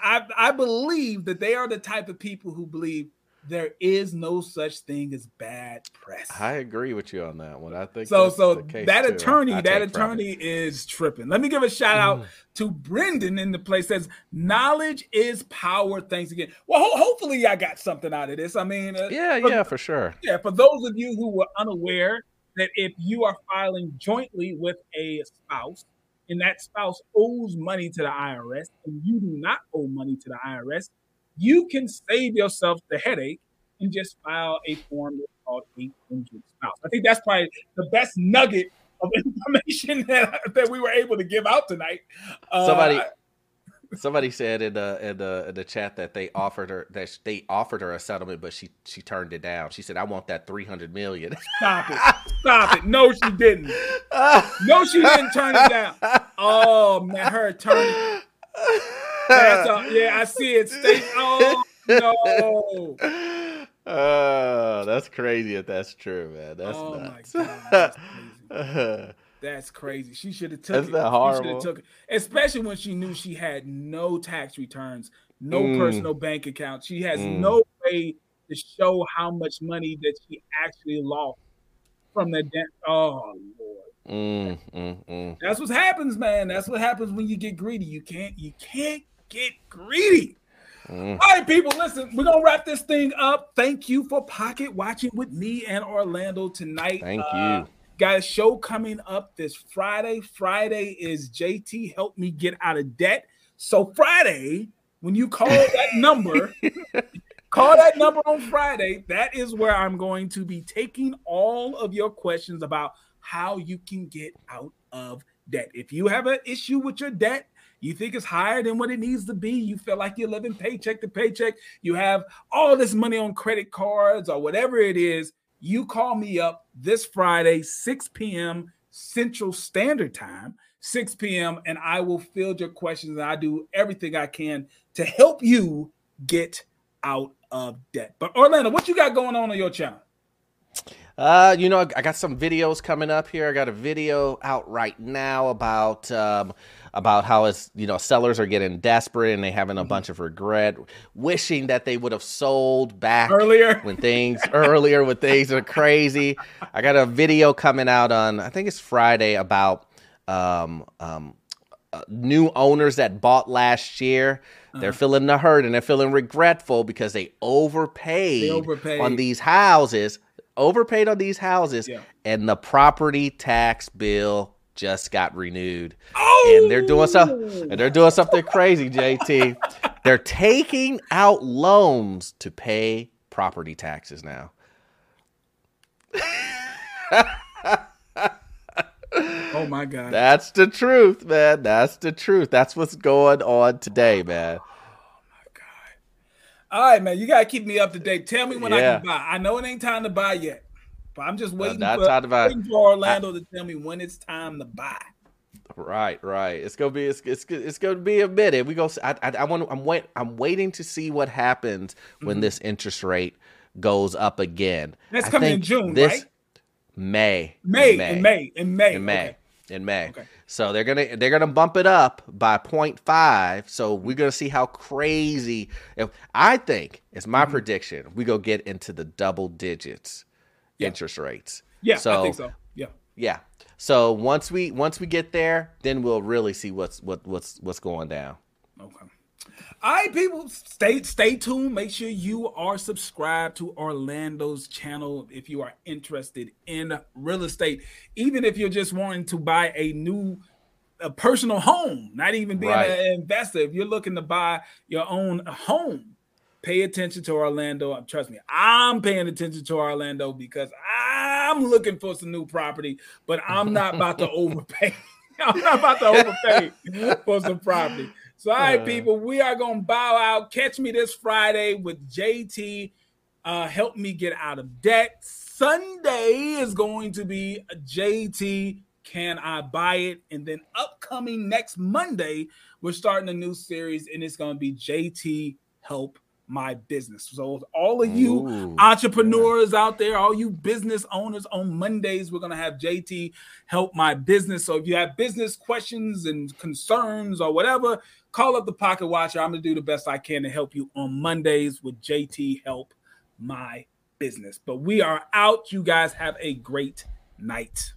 I, I believe that they are the type of people who believe there is no such thing as bad press. I agree with you on that one. I think so. So that attorney, that attorney is tripping. Let me give a shout out mm. to Brendan in the place. Says knowledge is power. Thanks again. Well, ho- hopefully I got something out of this. I mean, uh, yeah, for, yeah, for sure. Yeah, for those of you who were unaware, that if you are filing jointly with a spouse and that spouse owes money to the IRS and you do not owe money to the IRS, you can save yourself the headache and just file a form called 800 spouse. I think that's probably the best nugget of information that, that we were able to give out tonight. Somebody uh, Somebody said in the in the in the chat that they offered her that they offered her a settlement, but she she turned it down. She said, "I want that three hundred million. Stop it! Stop it! No, she didn't. No, she didn't turn it down. Oh man, her attorney. That's a, yeah, I see it. Stay. Oh no. Oh, that's crazy if that's true, man. That's oh nuts. That's crazy. She should have took That's it. That horrible. took it, especially when she knew she had no tax returns, no mm. personal bank account. She has mm. no way to show how much money that she actually lost from the debt. Oh Lord. Mm, mm, mm. That's what happens, man. That's what happens when you get greedy. You can't. You can't get greedy. Mm. All right, people, listen, we're gonna wrap this thing up. Thank you for pocket watching with me and Orlando tonight. Thank uh, you. Guys, show coming up this Friday. Friday is JT Help Me Get Out of Debt. So, Friday, when you call that number, call that number on Friday. That is where I'm going to be taking all of your questions about how you can get out of debt. If you have an issue with your debt, you think it's higher than what it needs to be, you feel like you're living paycheck to paycheck, you have all this money on credit cards or whatever it is, you call me up this Friday, 6 p.m. Central Standard Time, 6 p.m., and I will field your questions and I do everything I can to help you get out of debt. But Orlando, what you got going on on your channel? Uh, you know, I got some videos coming up here. I got a video out right now about um, about how it's you know sellers are getting desperate and they having a bunch of regret, wishing that they would have sold back earlier when things earlier when things are crazy. I got a video coming out on I think it's Friday about um, um, uh, new owners that bought last year, uh-huh. they're feeling the hurt and they're feeling regretful because they overpaid, they overpaid. on these houses, overpaid on these houses, yeah. and the property tax bill just got renewed. Oh! And they're doing some oh! and they're doing something crazy, JT. they're taking out loans to pay property taxes now. oh my god. That's the truth, man. That's the truth. That's what's going on today, oh, man. Oh my god. All right, man. You gotta keep me up to date. Tell me when yeah. I can buy. I know it ain't time to buy yet. But I'm just waiting, for, waiting for Orlando I, to tell me when it's time to buy. Right, right. It's gonna be it's it's, it's gonna be a minute. We go. I I, I want. I'm wait. I'm waiting to see what happens mm-hmm. when this interest rate goes up again. That's coming in June, this, right? May. May. May. In May. In May. In May. Okay. In May. Okay. So they're gonna they're gonna bump it up by 0.5. So we're gonna see how crazy. If I think it's my mm-hmm. prediction, we go get into the double digits yeah. interest rates. Yeah, so, I think so. Yeah. Yeah. So once we once we get there, then we'll really see what's what what's what's going down. Okay. All right, people, stay stay tuned. Make sure you are subscribed to Orlando's channel if you are interested in real estate. Even if you're just wanting to buy a new a personal home, not even being right. an investor. If you're looking to buy your own home, pay attention to Orlando. Trust me, I'm paying attention to Orlando because I'm looking for some new property, but I'm not about to overpay. I'm not about to overpay for some property. So, all right, people, we are going to bow out. Catch me this Friday with JT. Uh, help me get out of debt. Sunday is going to be JT. Can I buy it? And then upcoming next Monday, we're starting a new series, and it's going to be JT Help my business. So all of you Ooh, entrepreneurs yeah. out there, all you business owners on Mondays, we're going to have JT help my business. So if you have business questions and concerns or whatever, call up the pocket watcher. I'm going to do the best I can to help you on Mondays with JT help my business. But we are out. You guys have a great night.